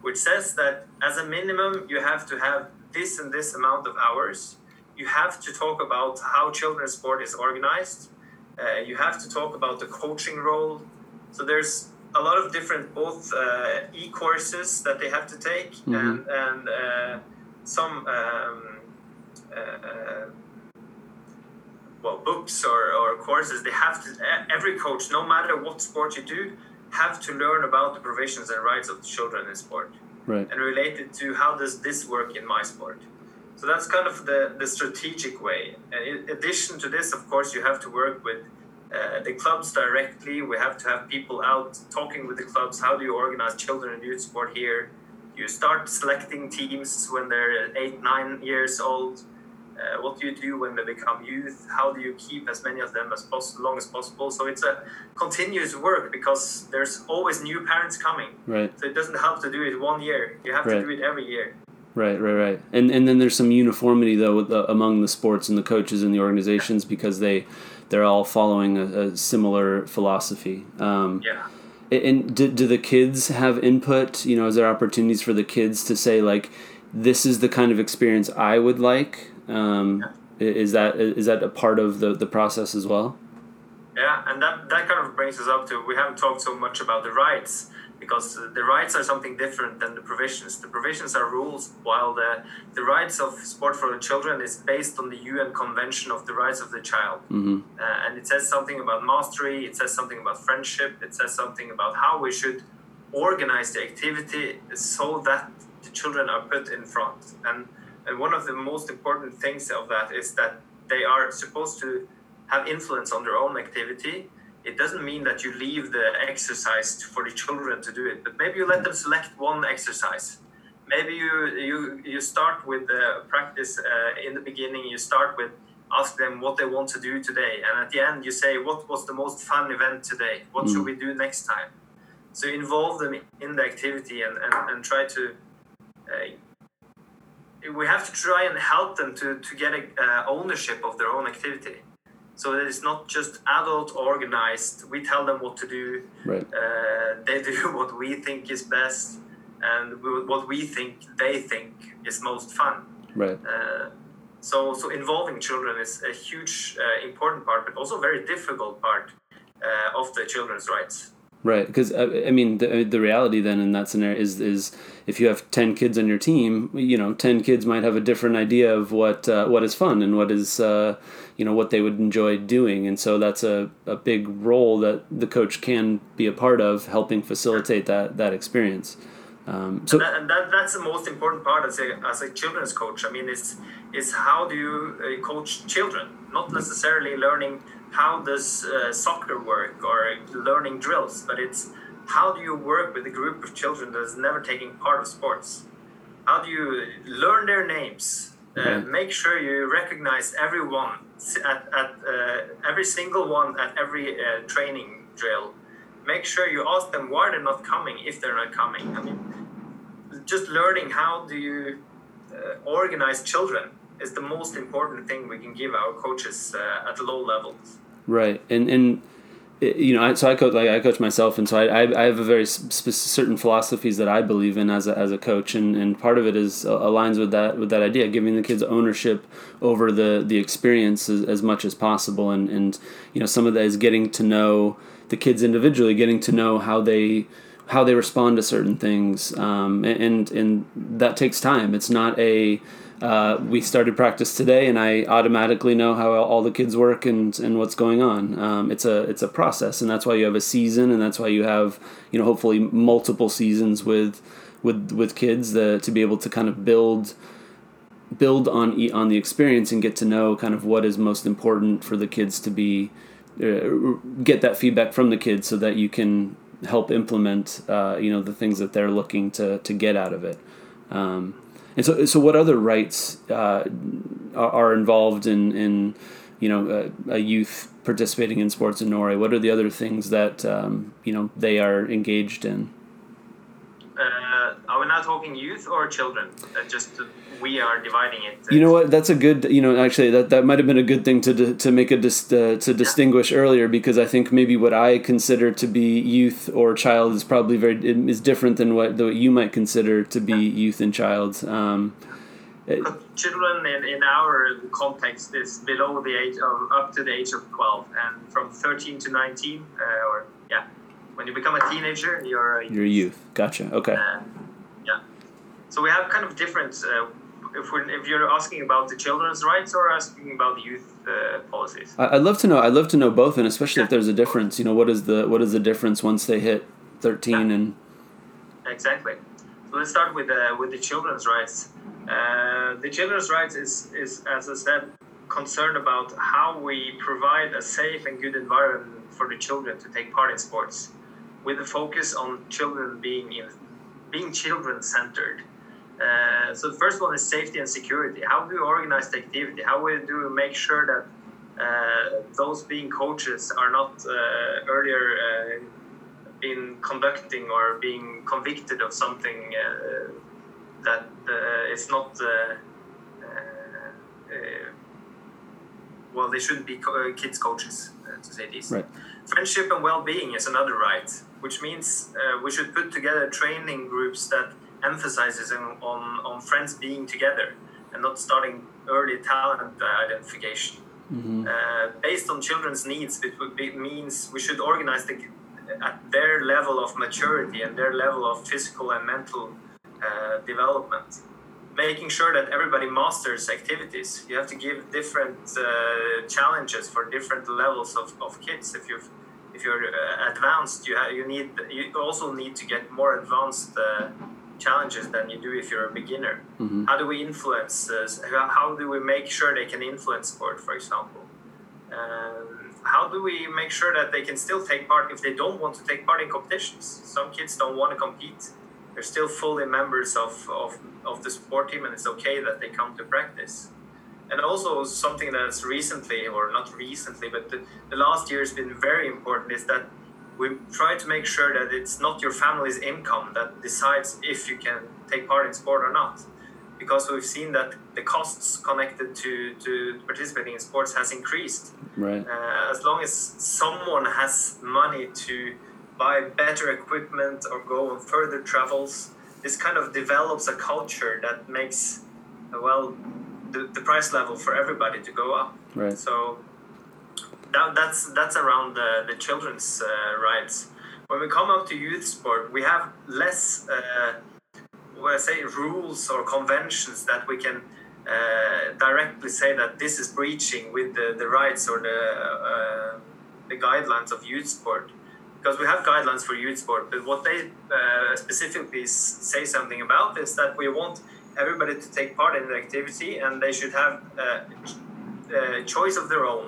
which says that as a minimum you have to have this and this amount of hours you have to talk about how children's sport is organized uh, you have to talk about the coaching role so there's a lot of different both uh, e-courses that they have to take mm-hmm. and, and uh, some um, uh, uh, well books or, or courses they have to every coach no matter what sport you do have to learn about the provisions and rights of the children in sport right. and related to how does this work in my sport so that's kind of the, the strategic way in addition to this of course you have to work with uh, the clubs directly we have to have people out talking with the clubs how do you organize children and youth sport here you start selecting teams when they're eight nine years old uh, what do you do when they become youth? How do you keep as many of them as possible, long as possible? So it's a continuous work because there's always new parents coming. Right. So it doesn't help to do it one year. You have right. to do it every year. Right, right, right. And and then there's some uniformity though the, among the sports and the coaches and the organizations because they they're all following a, a similar philosophy. Um, yeah. And do, do the kids have input? You know, is there opportunities for the kids to say like, this is the kind of experience I would like? Um, is that is that a part of the, the process as well? Yeah, and that, that kind of brings us up to we haven't talked so much about the rights because the rights are something different than the provisions. The provisions are rules, while the, the rights of sport for the children is based on the UN Convention of the Rights of the Child. Mm-hmm. Uh, and it says something about mastery, it says something about friendship, it says something about how we should organize the activity so that the children are put in front. And and one of the most important things of that is that they are supposed to have influence on their own activity. It doesn't mean that you leave the exercise for the children to do it, but maybe you let them select one exercise. Maybe you you you start with the practice uh, in the beginning. You start with ask them what they want to do today, and at the end you say what was the most fun event today. What mm. should we do next time? So involve them in the activity and and, and try to uh, we have to try and help them to, to get a, uh, ownership of their own activity so that it's not just adult organized. We tell them what to do. Right. uh, they do what we think is best and what we think they think is most fun. Right. Uh, so so involving children is a huge uh, important part but also very difficult part uh, of the children's rights Right, because uh, I mean the the reality then in that scenario is is if you have ten kids on your team, you know, ten kids might have a different idea of what uh, what is fun and what is uh, you know what they would enjoy doing, and so that's a, a big role that the coach can be a part of, helping facilitate that that experience. Um, so and, that, and that, that's the most important part as a as a children's coach. I mean, it's is how do you uh, coach children, not necessarily learning how does uh, soccer work or learning drills, but it's how do you work with a group of children that is never taking part of sports? How do you learn their names? Uh, make sure you recognize everyone at, at uh, every single one at every uh, training drill. Make sure you ask them why they're not coming if they're not coming. I mean, just learning how do you uh, organize children is the most important thing we can give our coaches uh, at low levels. Right, and and you know, so I coach like I coach myself, and so I, I, have a very sp- certain philosophies that I believe in as a, as a coach, and, and part of it is uh, aligns with that with that idea, giving the kids ownership over the the experience as, as much as possible, and and you know some of that is getting to know the kids individually, getting to know how they how they respond to certain things, um, and and that takes time. It's not a uh, we started practice today, and I automatically know how all the kids work and, and what's going on. Um, it's a it's a process, and that's why you have a season, and that's why you have you know hopefully multiple seasons with with with kids the, to be able to kind of build build on on the experience and get to know kind of what is most important for the kids to be uh, get that feedback from the kids so that you can help implement uh, you know the things that they're looking to to get out of it. Um, and so, so what other rights uh, are involved in, in you know, a, a, youth participating in sports in Norway? What are the other things that um, you know they are engaged in? Uh, are we now talking youth or children? Uh, just we are dividing it. You know what? That's a good. You know, actually, that, that might have been a good thing to to make a dis, uh, to distinguish yeah. earlier because I think maybe what I consider to be youth or child is probably very is different than what, what you might consider to be yeah. youth and child. Um, children in, in our context is below the age of up to the age of 12 and from 13 to 19 uh, or yeah when you become a teenager, you're a you're a youth. Gotcha. Okay. Uh, yeah. So we have kind of different. Uh, if we're, if you're asking about the children's rights or asking about the youth uh, policies. I'd love to know. I'd love to know both, and especially yeah. if there's a difference. You know, what is the what is the difference once they hit thirteen yeah. and. Exactly. So let's start with the with the children's rights. Uh, the children's rights is is as I said concerned about how we provide a safe and good environment for the children to take part in sports with a focus on children being in, being children centered. Uh, so the first one is safety and security. How do we organize the activity? How do we make sure that uh, those being coaches are not uh, earlier uh, been conducting or being convicted of something uh, that uh, is not well, they shouldn't be co- kids coaches to say this. Right. Friendship and well-being is another right which means uh, we should put together training groups that emphasizes on, on, on friends being together and not starting early talent identification. Mm-hmm. Uh, based on children's needs, it would be, means we should organize the, at their level of maturity and their level of physical and mental uh, development. Making sure that everybody masters activities. You have to give different uh, challenges for different levels of, of kids. If you've if you're uh, advanced, you have, you need you also need to get more advanced uh, challenges than you do if you're a beginner. Mm-hmm. How do we influence? Uh, how do we make sure they can influence sport, for example? Um, how do we make sure that they can still take part if they don't want to take part in competitions? Some kids don't want to compete. They're still fully members of, of, of the sport team, and it's okay that they come to practice and also something that's recently or not recently but the, the last year has been very important is that we try to make sure that it's not your family's income that decides if you can take part in sport or not. Because we've seen that the costs connected to, to participating in sports has increased. Right. Uh, as long as someone has money to buy better equipment or go on further travels this kind of develops a culture that makes well the, the price level for everybody to go up. Right. So that, that's that's around the, the children's uh, rights. When we come up to youth sport, we have less, uh, what I say, rules or conventions that we can uh, directly say that this is breaching with the, the rights or the uh, the guidelines of youth sport. Because we have guidelines for youth sport, but what they uh, specifically say something about is that we want everybody to take part in the activity and they should have a, a choice of their own.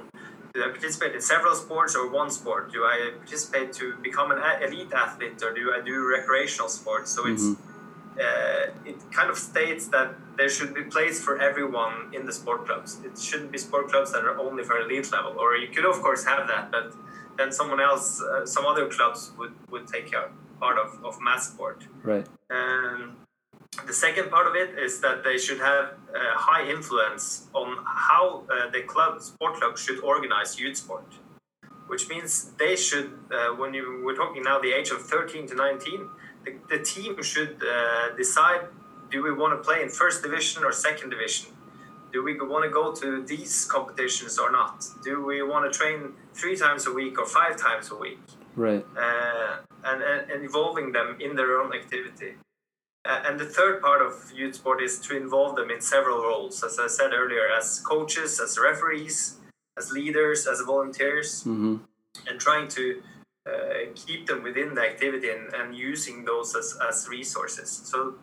Do I participate in several sports or one sport? Do I participate to become an elite athlete or do I do recreational sports? So it's mm-hmm. uh, it kind of states that there should be place for everyone in the sport clubs. It shouldn't be sport clubs that are only for elite level. Or you could of course have that, but then someone else, uh, some other clubs would would take care part of, of mass sport. Right. And the second part of it is that they should have a high influence on how uh, the club sport club should organize youth sport which means they should, uh, when you we're talking now the age of 13 to 19, the, the team should uh, decide do we want to play in first division or second division? Do we want to go to these competitions or not? Do we want to train three times a week or five times a week? Right. Uh, and, and, and involving them in their own activity. And the third part of youth sport is to involve them in several roles, as I said earlier, as coaches, as referees, as leaders, as volunteers, Mm-hmm. and trying to uh, keep them within the activity and, and using those as, as resources. So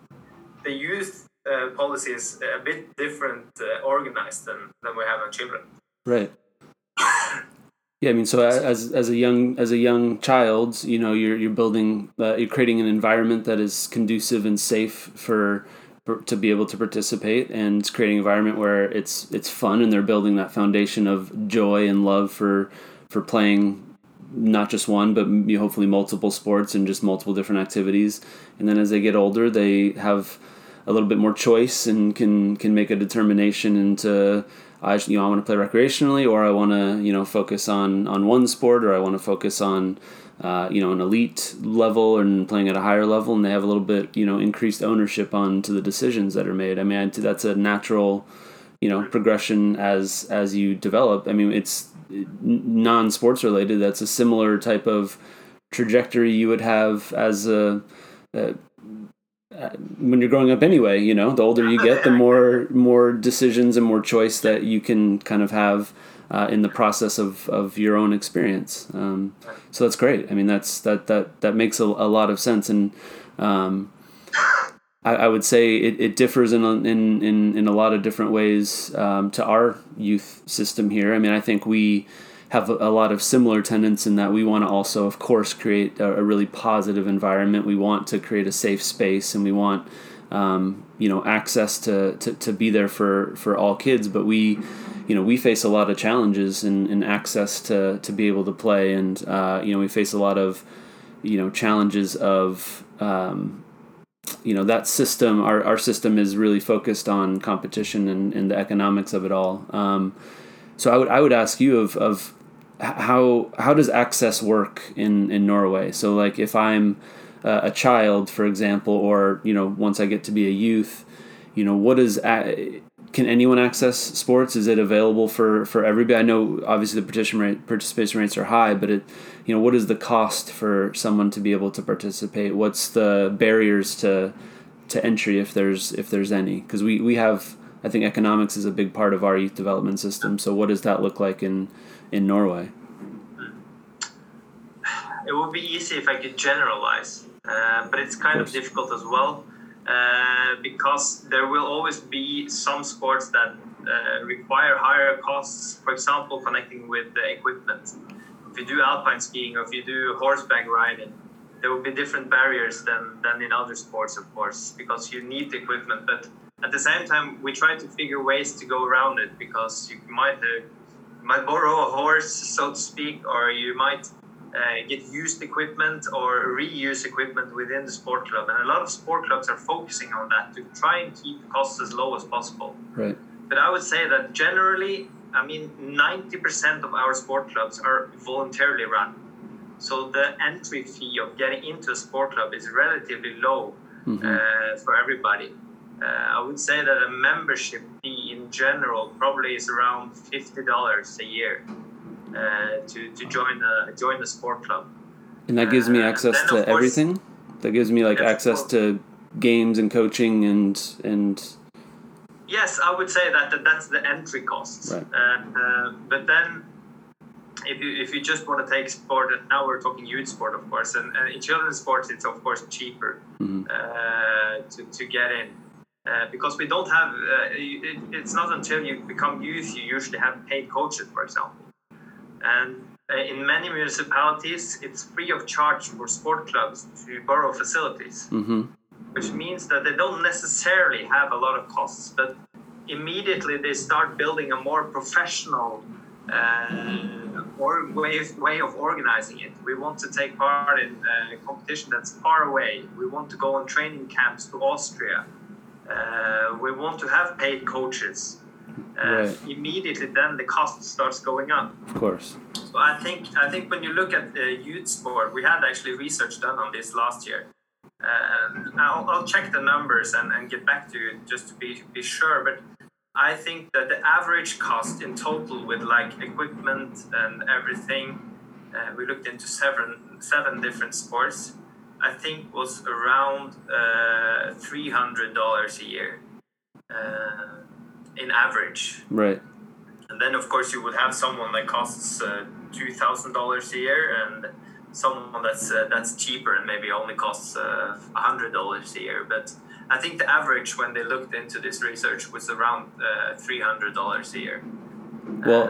the youth uh, policy is a bit different uh, organized than, than we have on children. Right. Yeah, I mean, so as as a young as a young child, you know, you're you're building, uh, you're creating an environment that is conducive and safe for, to be able to participate, and it's creating an environment where it's it's fun, and they're building that foundation of joy and love for for playing not just one, but hopefully multiple sports and just multiple different activities. And then as they get older, they have a little bit more choice and can can make a determination into I you know I want to play recreationally or I want to you know focus on on one sport or I want to focus on uh, you know an elite level and playing at a higher level and they have a little bit you know increased ownership on to the decisions that are made. I mean that's a natural you know progression as as you develop. I mean it's non sports related. That's a similar type of trajectory you would have as a, a when you're growing up anyway you know the older you get the more more decisions and more choice that you can kind of have uh, in the process of, of your own experience. Um, so that's great. I mean that's that that that makes a, a lot of sense. And um, I, I would say it, it differs in, in in in a lot of different ways um, to our youth system here. I mean i think we have a, lot of similar tenets in that we want to also, of course, create a, a really positive environment. We want to create a safe space, and we want um, you know access to, to, to be there for, for all kids. But we you know we face a lot of challenges in, in access to, to be able to play, and uh, you know we face a lot of you know challenges of um, you know that system our, our system is really focused on competition and, and the economics of it all um, so I would I would ask you of, of how how does access work in, in Norway? So like if I'm a child, for example, or you know once I get to be a youth, you know what is can anyone access sports? Is it available for, for everybody? I know obviously the participation rate, participation rates are high, but it you know what is the cost for someone to be able to participate? What's the barriers to to entry if there's if there's any? Because we, we have I think economics is a big part of our youth development system. So what does that look like in in Norway? it would be easy if I could generalize, uh, but it's kind of, course. difficult as well uh, because there will always be some sports that uh, require higher costs. For example, connecting with the equipment. If you do alpine skiing or if you do horseback riding, there will be different barriers than, than in other sports, of course, because you need the equipment. But at the same time, we try to figure ways to go around it because you might uh, you might borrow a horse, so to speak, or you might uh, get used equipment or reuse equipment within the sport club. And a lot of sport clubs are focusing on that to try and keep costs as low as possible. Right. But I would say that generally, I mean, 90% of our sport clubs are voluntarily run. So the entry fee of getting into a sport club is relatively low Mhm. uh, for everybody. Uh, I would say that a membership fee in general probably is around fifty dollars a year uh, to, to join a join a sport club. And that gives me Uh, access to course- everything. That gives me like access to games and coaching and and Yes, I would say that, that that's the entry costs. Right. Uh, uh, but then, if you if you just want to take sport, and now we're talking youth sport, of course, and, and in children's sports, it's of course cheaper Mhm. uh, to to get in. Uh, because we don't have, uh, it, it's not until you become youth you usually have paid coaches, for example. And uh, in many municipalities, it's free of charge for sport clubs to borrow facilities hmm which means that they don't necessarily have a lot of costs, but immediately they start building a more professional uh, or way way of organizing it. We want to take part in a competition that's far away. We want to go on training camps to Austria. Uh, we want to have paid coaches. Uh, Right. Immediately, then the cost starts going up. of course. So I think I think when you look at the youth sport, we had actually research done on this last year. Uh, I'll, I'll check the numbers and, and get back to you just to be be sure. But I think that the average cost in total with like equipment and everything, uh, we looked into seven seven different sports. I think was around uh, three hundred dollars a year uh, in average. Right. And then, of course, you would have someone that costs uh, two thousand dollars a year, and someone that's uh, that's cheaper and maybe only costs uh, hundred dollars a year. But I think the average when they looked into this research was around uh, three hundred dollars a year. Well,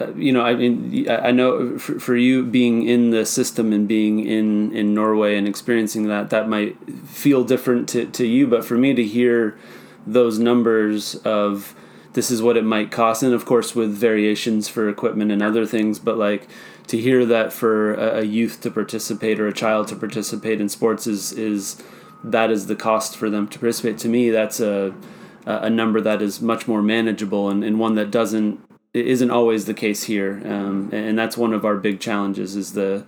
Uh, you know, I mean, I I know for, for you being in the system and being in, in Norway and experiencing that, that might feel different to, to you. But for me to hear those numbers of this is what it might cost, and of course with variations for equipment and other things, but like to hear that for a, a youth to participate or a child to participate in sports is is that is the cost for them to participate. To me, that's a a number that is much more manageable and, and one that doesn't it isn't always the case here, um, and that's one of our big challenges is the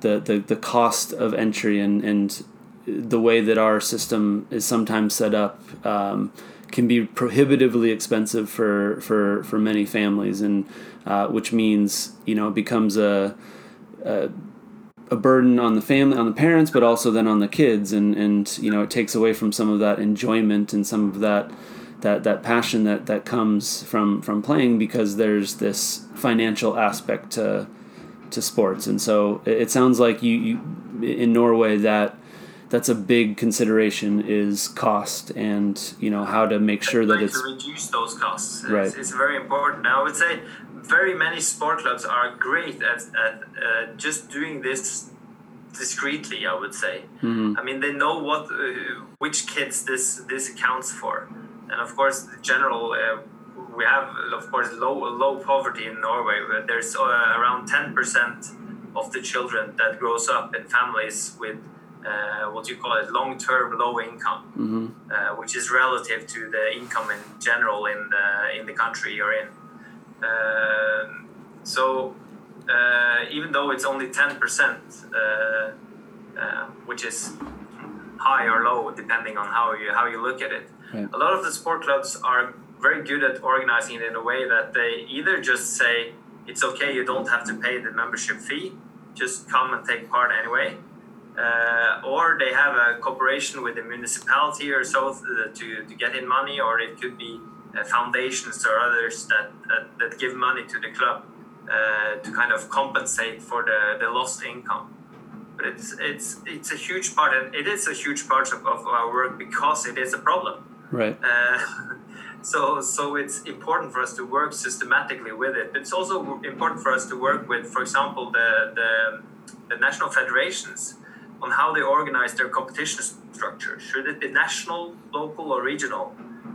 the, the, the cost of entry and, and the way that our system is sometimes set up um, can be prohibitively expensive for, for, for many families, and uh, which means you know it becomes a, a a burden on the family on the parents but also then on the kids. And and you know it takes away from some of that enjoyment and some of that that that passion that that comes from from playing because there's this financial aspect to to sports and so it, it sounds like you, you in Norway that that's a big consideration is cost and you know how to make sure that it's to reduce those costs. It's, Right. it's very important. I would say very many sport clubs are great at, at uh, just doing this discreetly. I would say. Mhm. I mean, they know what uh, which kids this this accounts for, and of course, the general. Uh, we have, of course, low low poverty in Norway. Where there's uh, around ten percent of the children that grows up in families with uh, what you call it long term low income Mhm. uh, which is relative to the income in general in the in the country you're in. Um, so uh, even though it's only ten percent, uh, uh, which is high or low depending on how you how you look at it, A lot of the sport clubs are very good at organizing it in a way that they either just say it's okay, you don't have to pay the membership fee, just come and take part anyway uh, or they have a cooperation with the municipality or so to, to get in money, or it could be uh, foundations or others that, that, that give money to the club uh, to kind of compensate for the, the lost income. But it's, it's, it's a huge part, and it is a huge part of, of our work because it is a problem. Right Uh, so so it's important for us to work systematically with it. It's also important for us to work with, for example, the the, the national federations on how they organize their competition structure. Should it be national, local, or regional?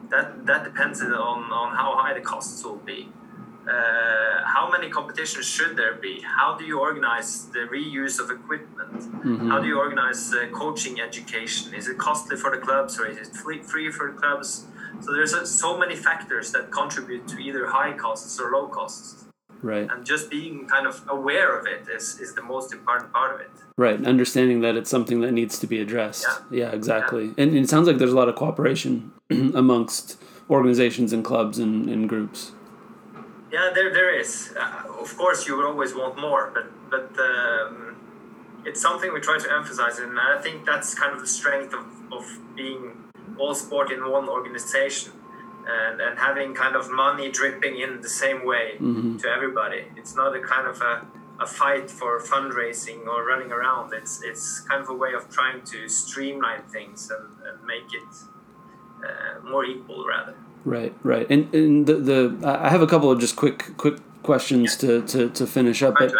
That that depends on, on how high the costs will be. Uh, how many competitions should there be? How do you organize the reuse of equipment? Mhm. How do you organize uh, coaching education? Is it costly for the clubs or is it free, free for the clubs? So there's uh, so many factors that contribute to either high costs or low costs. right And just being kind of aware of it is, is the most important part of it. Right, and understanding that it's something that needs to be addressed. Yeah. Yeah, exactly. And it sounds like there's a lot of cooperation amongst organizations and clubs and, and groups. Yeah, there, there is. Uh, of course, you would always want more, but but um, it's something we try to emphasize, and I think that's kind of the strength of, of being all sport in one organization, and, and having kind of money dripping in the same way Mhm. to everybody. It's not a kind of a, a fight for fundraising or running around. It's it's kind of a way of trying to streamline things and, and make it uh, more equal, rather. Right, right. And and the, the I have a couple of just quick quick questions to, to, to finish up. But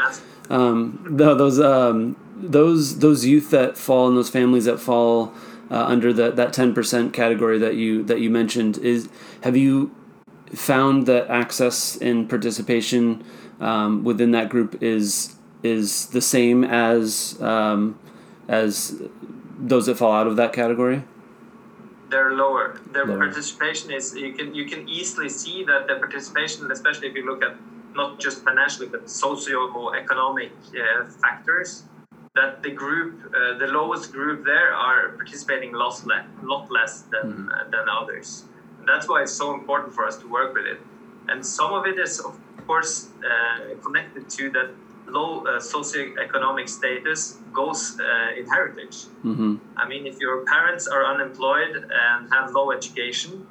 um, tho- those um, those those youth that fall and those families that fall uh, under that that ten percent category that you that you mentioned is have you found that access and participation um, within that group is is the same as um, as those that fall out of that category? They're lower. Their Lower. participation is you can you can easily see that the participation, especially if you look at not just financially but socio-economic uh, factors that the group, uh, the lowest group there, are participating a lot less, lot less than mm-hmm. uh, than others. And that's why it's so important for us to work with it. And some of it is, of course, uh, connected to that low uh, socioeconomic status goes uh, in heritage. Mm-hmm. I mean, if your parents are unemployed and have low education,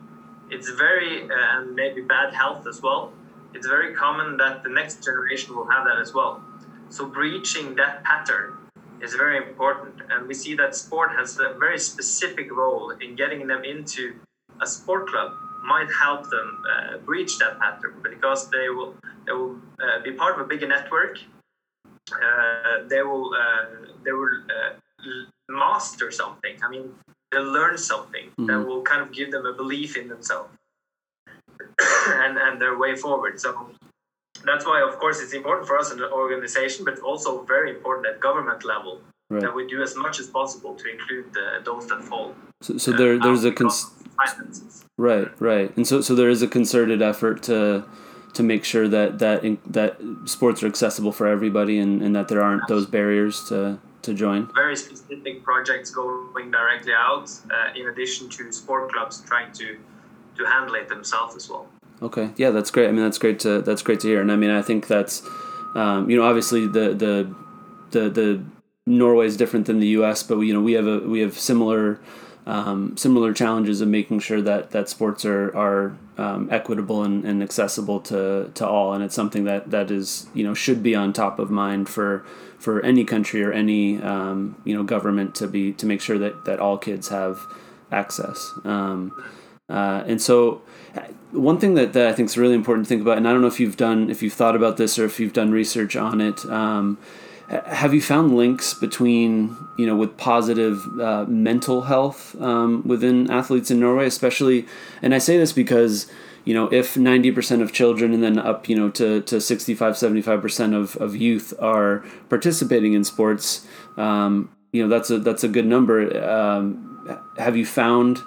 it's very uh, and maybe bad health as well. It's very common that the next generation will have that as well. So breaching that pattern is very important. And we see that sport has a very specific role in getting them into a sport club might help them uh, breach that pattern because they will they will uh, be part of a bigger network. Uh, they will uh, they will uh, master something. I mean, they'll learn something mm-hmm. that will kind of give them a belief in themselves and and their way forward. So that's why, of course, it's important for us in the organization, but also very important at government level right. that we do as much as possible to include the, those that fall. So, so there, there's a cons- right, right, and so so there is a concerted effort to to make sure that that in, that sports are accessible for everybody, and, and that there aren't those barriers to to join. Very specific projects going directly out, uh, in addition to sport clubs trying to to handle it themselves as well. Okay, yeah, that's great. I mean, that's great to that's great to hear, and I mean, I think that's um, you know obviously the the the the Norway is different than the U.S., but we, you know we have a we have similar um, similar challenges of making sure that that sports are are um, equitable and, and accessible to to all, and it's something that that is you know should be on top of mind for for any country or any um, you know government to be to make sure that that all kids have access. Um, uh, and so, one thing that, that I think is really important to think about, and I don't know if you've done, if you've thought about this or if you've done research on it, um, have you found links between, you know, with positive uh, mental health um, within athletes in Norway, especially? And I say this because, you know, if 90% of children and then up, you know, to, to 65, 75% of, of youth are participating in sports, um, you know, that's a, that's a good number. Um, have you found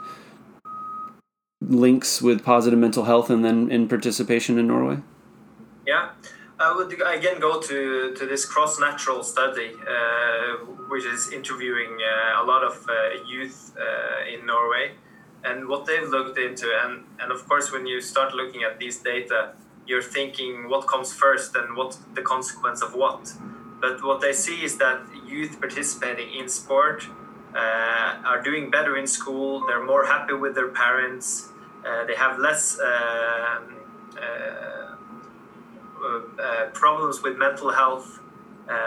links with positive mental health and then in participation in Norway? Yeah, I would again go to, to this cross national study, uh, which is interviewing uh, a lot of uh, youth uh, in Norway and what they've looked into. And, and of course, when you start looking at these data, you're thinking what comes first and what the consequence of what. But what they see is that youth participating in sport uh, are doing better in school, they're more happy with their parents, uh, they have less um, uh, uh, problems with mental health,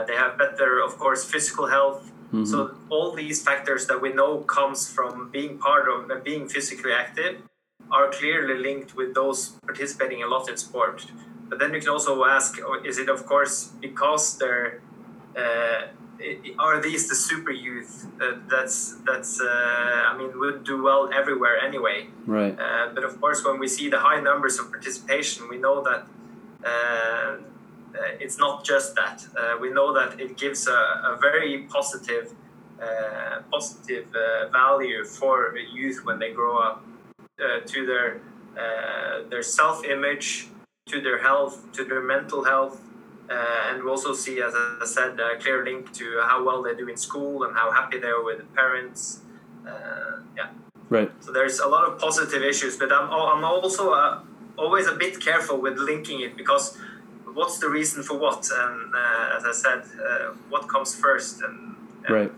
they have better, of course, physical health. Mm-hmm. So all these factors that we know comes from being part of and being physically active are clearly linked with those participating a lot in sport. But then you can also ask, oh, is it of course because they're uh, are these the super youth? Uh, that's that's uh, I mean would do well everywhere anyway. Right. Uh, but of course, when we see the high numbers of participation, we know that uh, uh, it's not just that. Uh, we know that it gives a, a very positive positive value for youth when they grow up to their their self image, to their health, to their mental health uh, and we also see, as I said, a clear link to how well they do in school and how happy they are with the parents. Uh, yeah. Right. So there's a lot of positive issues, but I'm, I'm also uh, always a bit careful with linking it because what's the reason for what? And uh, as I said, uh, what comes first? And, right.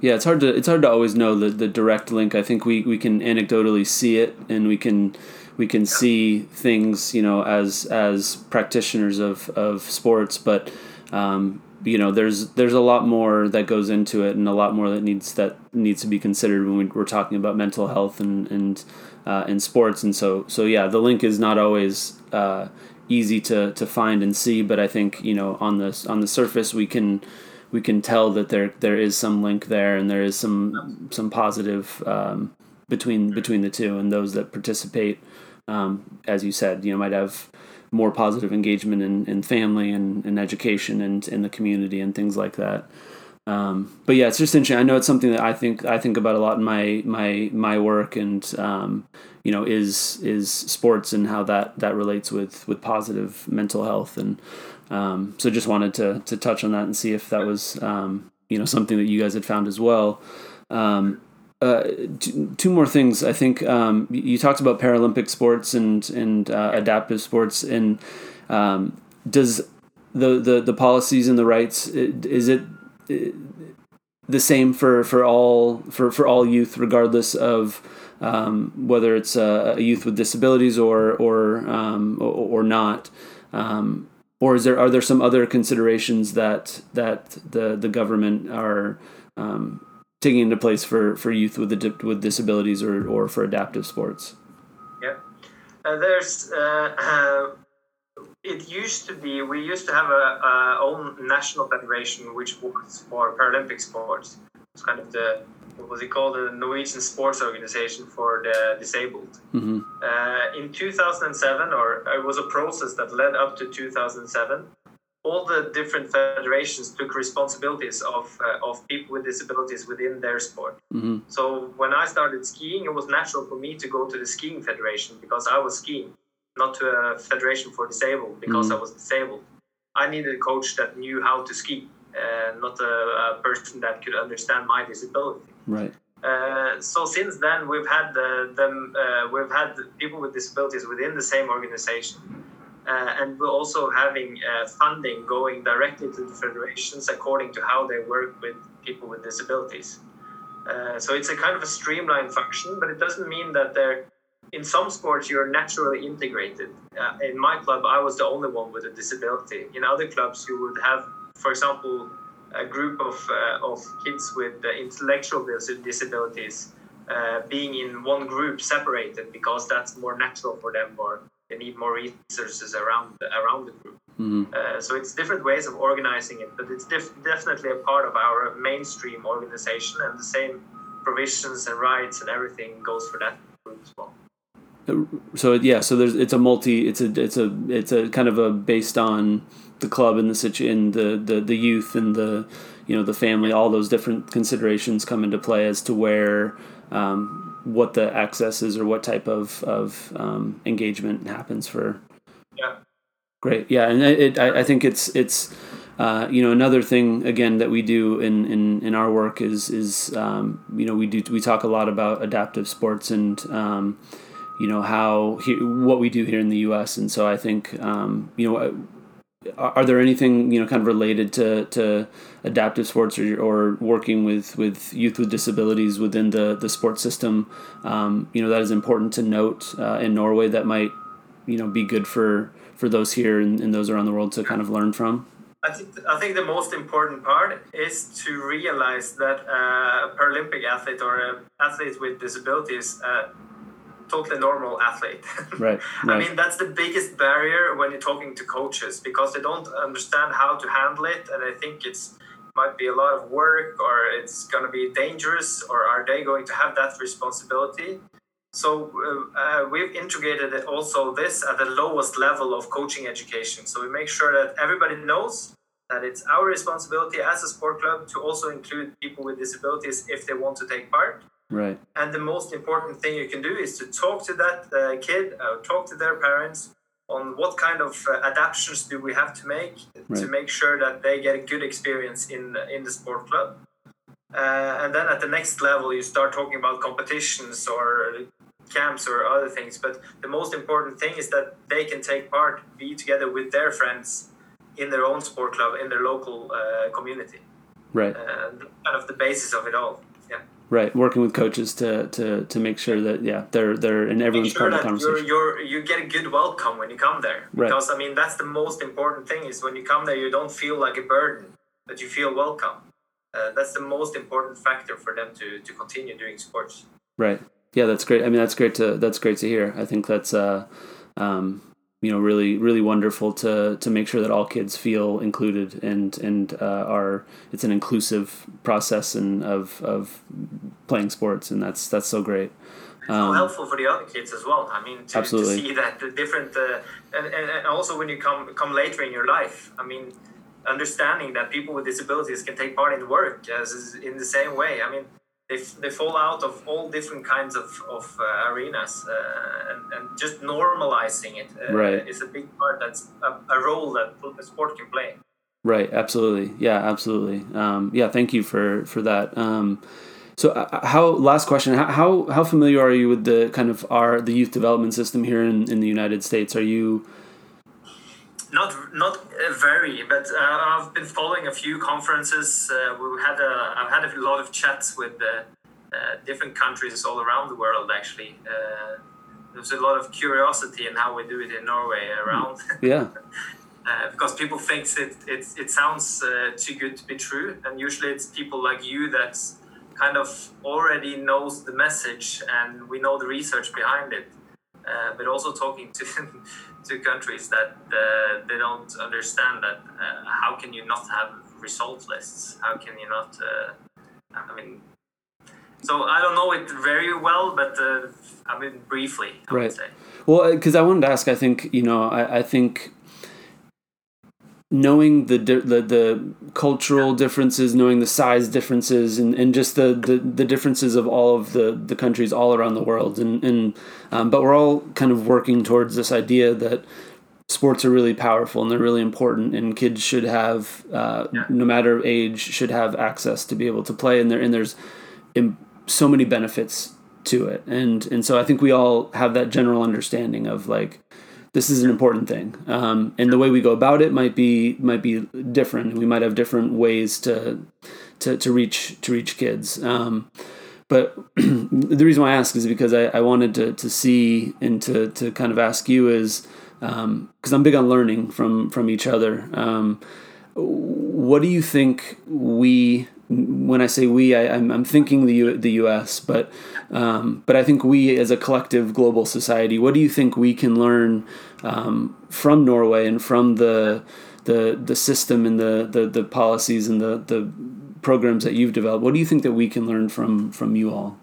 Yeah, it's hard to it's hard to always know the, the direct link. I think we, we can anecdotally see it and we can we can see things, you know, as as practitioners of, of sports, but um, you know, there's there's a lot more that goes into it, and a lot more that needs that needs to be considered when we, are talking about mental health and and uh, in sports. And so so yeah, the link is not always uh, easy to, to find and see, but I think you know on the on the surface we can we can tell that there there is some link there, and there is some some positive um, between between the two, and those that participate um, as you said, you know, might have more positive engagement in, in family and, in education and in the community and things like that. Um, but yeah, it's just interesting. I know it's something that I think I think about a lot in my my my work, and um, you know, is is sports and how that that relates with with positive mental health, and um, so just wanted to to touch on that and see if that was um, you know something that you guys had found as well. Um, uh, two, two, more things. I think um, you talked about Paralympic sports and and uh, adaptive sports, and does the, the the policies and the rights is it the same for, for all for, for all youth, regardless of um, whether it's a, a, youth with disabilities or or um, or, or, not. Um, or is there are there some other considerations that that the the government are um, taking into place for, for youth with the, with disabilities or, or for adaptive sports? Yeah, uh, there's uh, uh it used to be we used to have a, a own national federation which was for Paralympic sports. It's kind of the what was it called the Norwegian Sports Organization for the disabled. Mm-hmm. Uh, in 2007, or it was a process that led up to 2007. All the different federations took responsibilities of uh, of people with disabilities within their sport. Mm-hmm. So when I started skiing, it was natural for me to go to the skiing federation because I was skiing not to a federation for disabled because mm. I was disabled. I needed a coach that knew how to ski, uh, not a, a, person that could understand my disability. Right. Uh, so since then, we've had the, them, uh, we've had people with disabilities within the same organization, uh, and we're also having uh, funding going directly to the federations according to how they work with people with disabilities. Uh, so it's a kind of a streamlined function, but it doesn't mean that they're in some sports you're naturally integrated. Uh, in my club, I was the only one with a disability. In other clubs, you would have, for example, a group of uh, of kids with uh, intellectual disabilities uh, being in one group separated because that's more natural for them, or they need more resources around the, around the group. Mm-hmm. Uh, so it's different ways of organizing it, but it's def- definitely a part of our mainstream organization, and the same provisions and rights and everything goes for that group as well so yeah so there's it's a multi it's a it's a it's a kind of a based on the club and the situ in the, the the youth and the you know the family all those different considerations come into play as to where um, what the access is or what type of of um, engagement happens for. Yeah. Great. Yeah and it, I, I think it's it's uh, you know another thing again that we do in, in, in our work is is um, you know we do we talk a lot about adaptive sports and um, you know how he, what we do here in the U.S. And so I think um, you know. Are, are there anything you know kind of related to, to adaptive sports or, or working with, with youth with disabilities within the, the sports system um, you know that is important to note uh, in Norway that might you know be good for for those here and, and those around the world to kind of learn from I think I think the most important part is to realize that a Paralympic athlete or an athlete with disabilities uh, totally normal athlete. right, right. I mean, that's the biggest barrier when you're talking to coaches because they don't understand how to handle it, and I think it's might be a lot of work or it's going to be dangerous or are they going to have that responsibility so uh, uh, we've integrated it also this at the lowest level of coaching education so we make sure that everybody knows that it's our responsibility as a sport club to also include people with disabilities if they want to take part Right. And the most important thing you can do is to talk to that uh, kid, uh, talk to their parents on what kind of uh, adaptations do we have to make right. to make sure that they get a good experience in in the sport club. Uh, and then at the next level, you start talking about competitions or camps or other things. But the most important thing is that they can take part, be together with their friends in their own sport club in their local uh, community. Right. And kind of the basis of it all. Right, working with coaches to, to, to make sure that yeah they're they're in everyone's sure part of the conversation. You're, you're, you get a good welcome when you come there right. because. I mean that's the most important thing is when you come there you don't feel like a burden, but you feel welcome. Uh, that's the most important factor for them to, to continue doing sports. Right. Yeah, that's great. I mean, that's great to that's great to hear. I think that's uh, um, you know really really wonderful to to make sure that all kids feel included and and uh, are it's an inclusive process and of of playing sports and that's that's so great um, so helpful for the other kids as well. I mean, to, absolutely. to see that the different, uh, and, and, and also when you come come later in your life, I mean, understanding that people with disabilities can take part in work as in the same way. I mean, they, they fall out of all different kinds of, of uh, arenas uh, and, and just normalizing it uh, right. is a big part that's a, a role that sport can play. Right. Absolutely. Yeah absolutely. Um, yeah thank you for for that. Um, so uh, how last question how, how familiar are you with the kind of our the youth development system here in, in the united states? Are you not not uh, very, but uh, I've been following a few conferences. Uh, we had a I've had a lot of chats with uh, different countries all around the world. Actually, uh, there's a lot of curiosity in how we do it in Norway around. Yeah. Uh, because people think it it, it sounds too good to be true, and usually it's people like you that kind of already knows the message, and we know the research behind it. But also talking to to countries that uh, they don't understand that uh, how can you not have result lists? How can you not uh, i mean so i don't know it very well but uh, i mean briefly I right. well because i wanted to ask i think you know i, I think knowing the, the the cultural differences, knowing the size differences, and, and just the, the, the differences of all of the, the countries all around the world, and and um, but we're all kind of working towards this idea that sports are really powerful and they're really important, and kids should have, uh, yeah. no matter age, should have access to be able to play, and there and there's so many benefits to it, and and so I think we all have that general understanding of like this is an important thing. Um, and the way we go about it might be might be different. We might have different ways to to, to reach to reach kids. Um, but the reason why I ask is because I, I wanted to, to see and to, to kind of ask you is because um, I'm big on learning from from each other. Um, what do you think we when I say we, I, am thinking the U, the U.S., but um, but I think we as a collective global society. What do you think we can learn um, from Norway and from the the the system and the the, the policies and the, the programs that you've developed? What do you think that we can learn from from you all?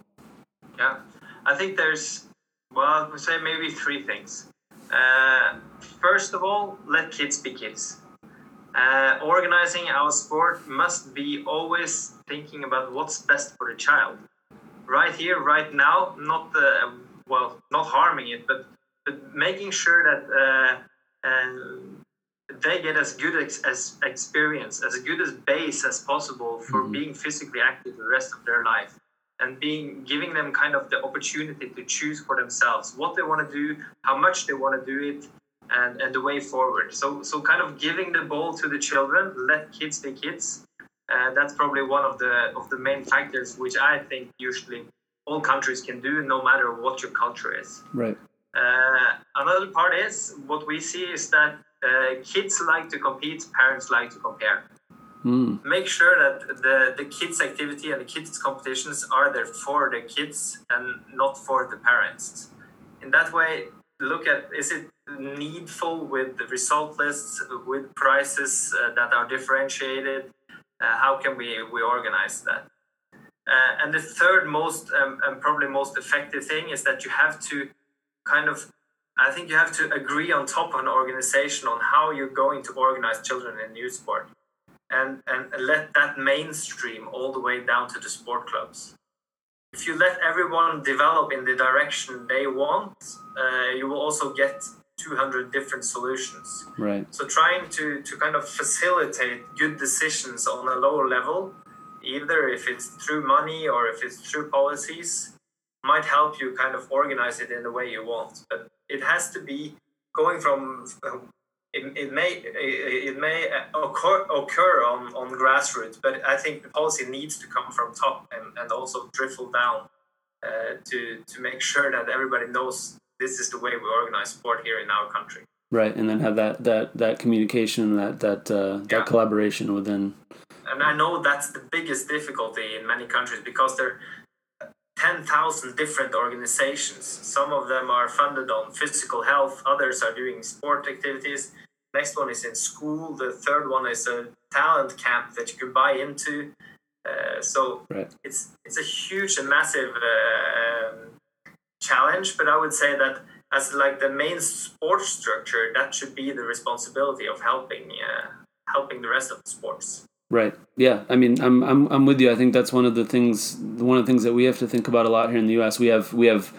Yeah, I think there's well, I would say maybe three things. Uh, first of all, let kids be kids uh, organizing our sport must be always thinking about what's best for the child. Right here, right now, not uh, well, not harming it, but but making sure that uh, uh, they get as good ex- as experience, as good as base as possible for mm-hmm. being physically active the rest of their life, and being giving them kind of the opportunity to choose for themselves what they want to do, how much they want to do it, and, and the way forward. So, so kind of giving the ball to the children, let kids be kids. Uh, that's probably one of the of the main factors which I think usually all countries can do, no matter what your culture is. Right. Uh, another part is what we see is that uh, kids like to compete, parents like to compare. Mm. Make sure that the, the kids' activity and the kids' competitions are there for the kids and not for the parents. In that way, look at is it needful with the result lists with prices uh, that are differentiated? Uh, how can we we organize that? Uh, and the third most um, and probably most effective thing is that you have to kind of i think you have to agree on top of an organization on how you're going to organize children in youth sport and and let that mainstream all the way down to the sport clubs. If you let everyone develop in the direction they want, uh, you will also get 200 different solutions. Right. So trying to, to kind of facilitate good decisions on a lower level, either if it's through money or if it's through policies, might help you kind of organize it in the way you want. But it has to be going from it, it may it may occur, occur on, on grassroots, but I think the policy needs to come from top and, and also trickle down uh, to to make sure that everybody knows this is the way we organize sport here in our country. Right, and then have that that that communication, that that uh, that yeah. collaboration within. And I know that's the biggest difficulty in many countries because there are 10,000 different organizations. Some of them are funded on physical health, others are doing sport activities. Next one is in school. The third one is a talent camp that you can buy into. Uh, so right. it's it's a huge and massive uh, um, challenge, but I would say that as like the main sports structure, that should be the responsibility of helping uh, helping the rest of the sports. Right. Yeah. I mean, I'm I'm I'm with you. I think that's one of the things one of the things that we have to think about a lot here in the U.S. We have we have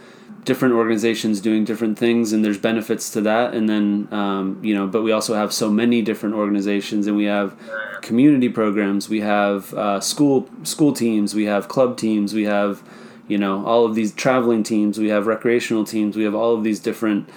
different organizations doing different things, and there's benefits to that. And then um, you know, but we also have so many different organizations, and we have community programs, we have uh, school school teams, we have club teams, we have you know all of these traveling teams, we have recreational teams, we have all of these different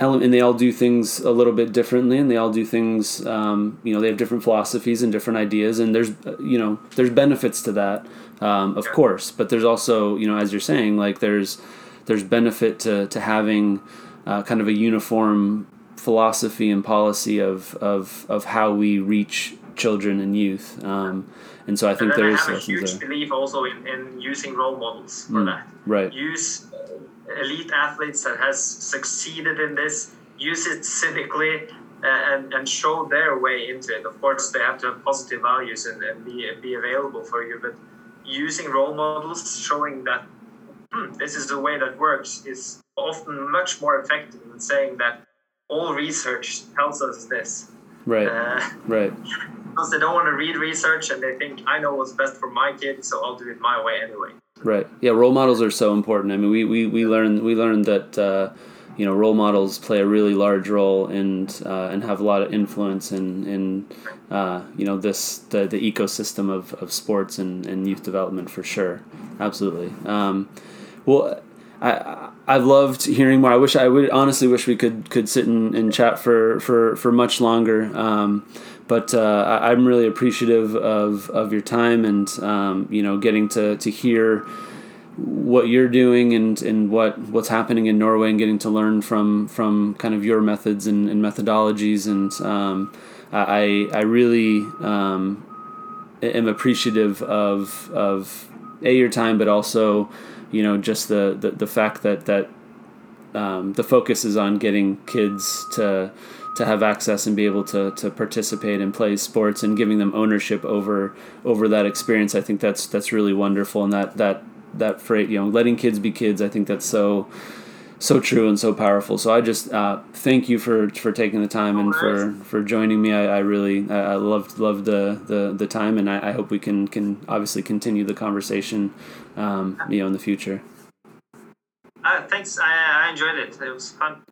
and they all do things a little bit differently, and they all do things. Um, you know, they have different philosophies and different ideas, and there's uh, you know there's benefits to that, um, of course. But there's also you know as you're saying like there's there's benefit to to having uh, kind of a uniform philosophy and policy of of of how we reach children and youth. Um, and so I think and there is I have a huge there. belief also in, in using role models for Mm, that. right. Use uh, elite athletes that has succeeded in this. Use it cynically uh, and and show their way into it. Of course, they have to have positive values and, and be be available for you. But using role models, showing that hmm, this is the way that works, is often much more effective than saying that all research tells us this. Right. Uh, Right. because they don't want to read research and they think I know what's best for my kid, so I'll do it my way anyway. Right. Yeah, role models are so important. I mean, we we, we learned we learned that uh, you know role models play a really large role and uh, and have a lot of influence in in uh, you know this the, the ecosystem of, of sports and, and youth development for sure. Absolutely. Um, well. I, I've loved hearing more. I wish I would honestly wish we could could sit and, and chat for, for, for much longer. Um, but uh, I'm really appreciative of, of your time and um, you know getting to, to hear what you're doing and, and what what's happening in Norway and getting to learn from from kind of your methods and, and methodologies. And um, I I really um, am appreciative of of a your time but also you know just the the, the fact that that um, the focus is on getting kids to to have access and be able to, to participate and play sports and giving them ownership over over that experience. I think that's that's really wonderful and that that that phrase you know letting kids be kids. I think that's so so true and so powerful. So I just uh, thank you for, for taking the time and for, for joining me. I, I really I loved loved the, the, the time and I, I hope we can can obviously continue the conversation um, you know in the future. Uh, thanks, I, I enjoyed it. It was fun.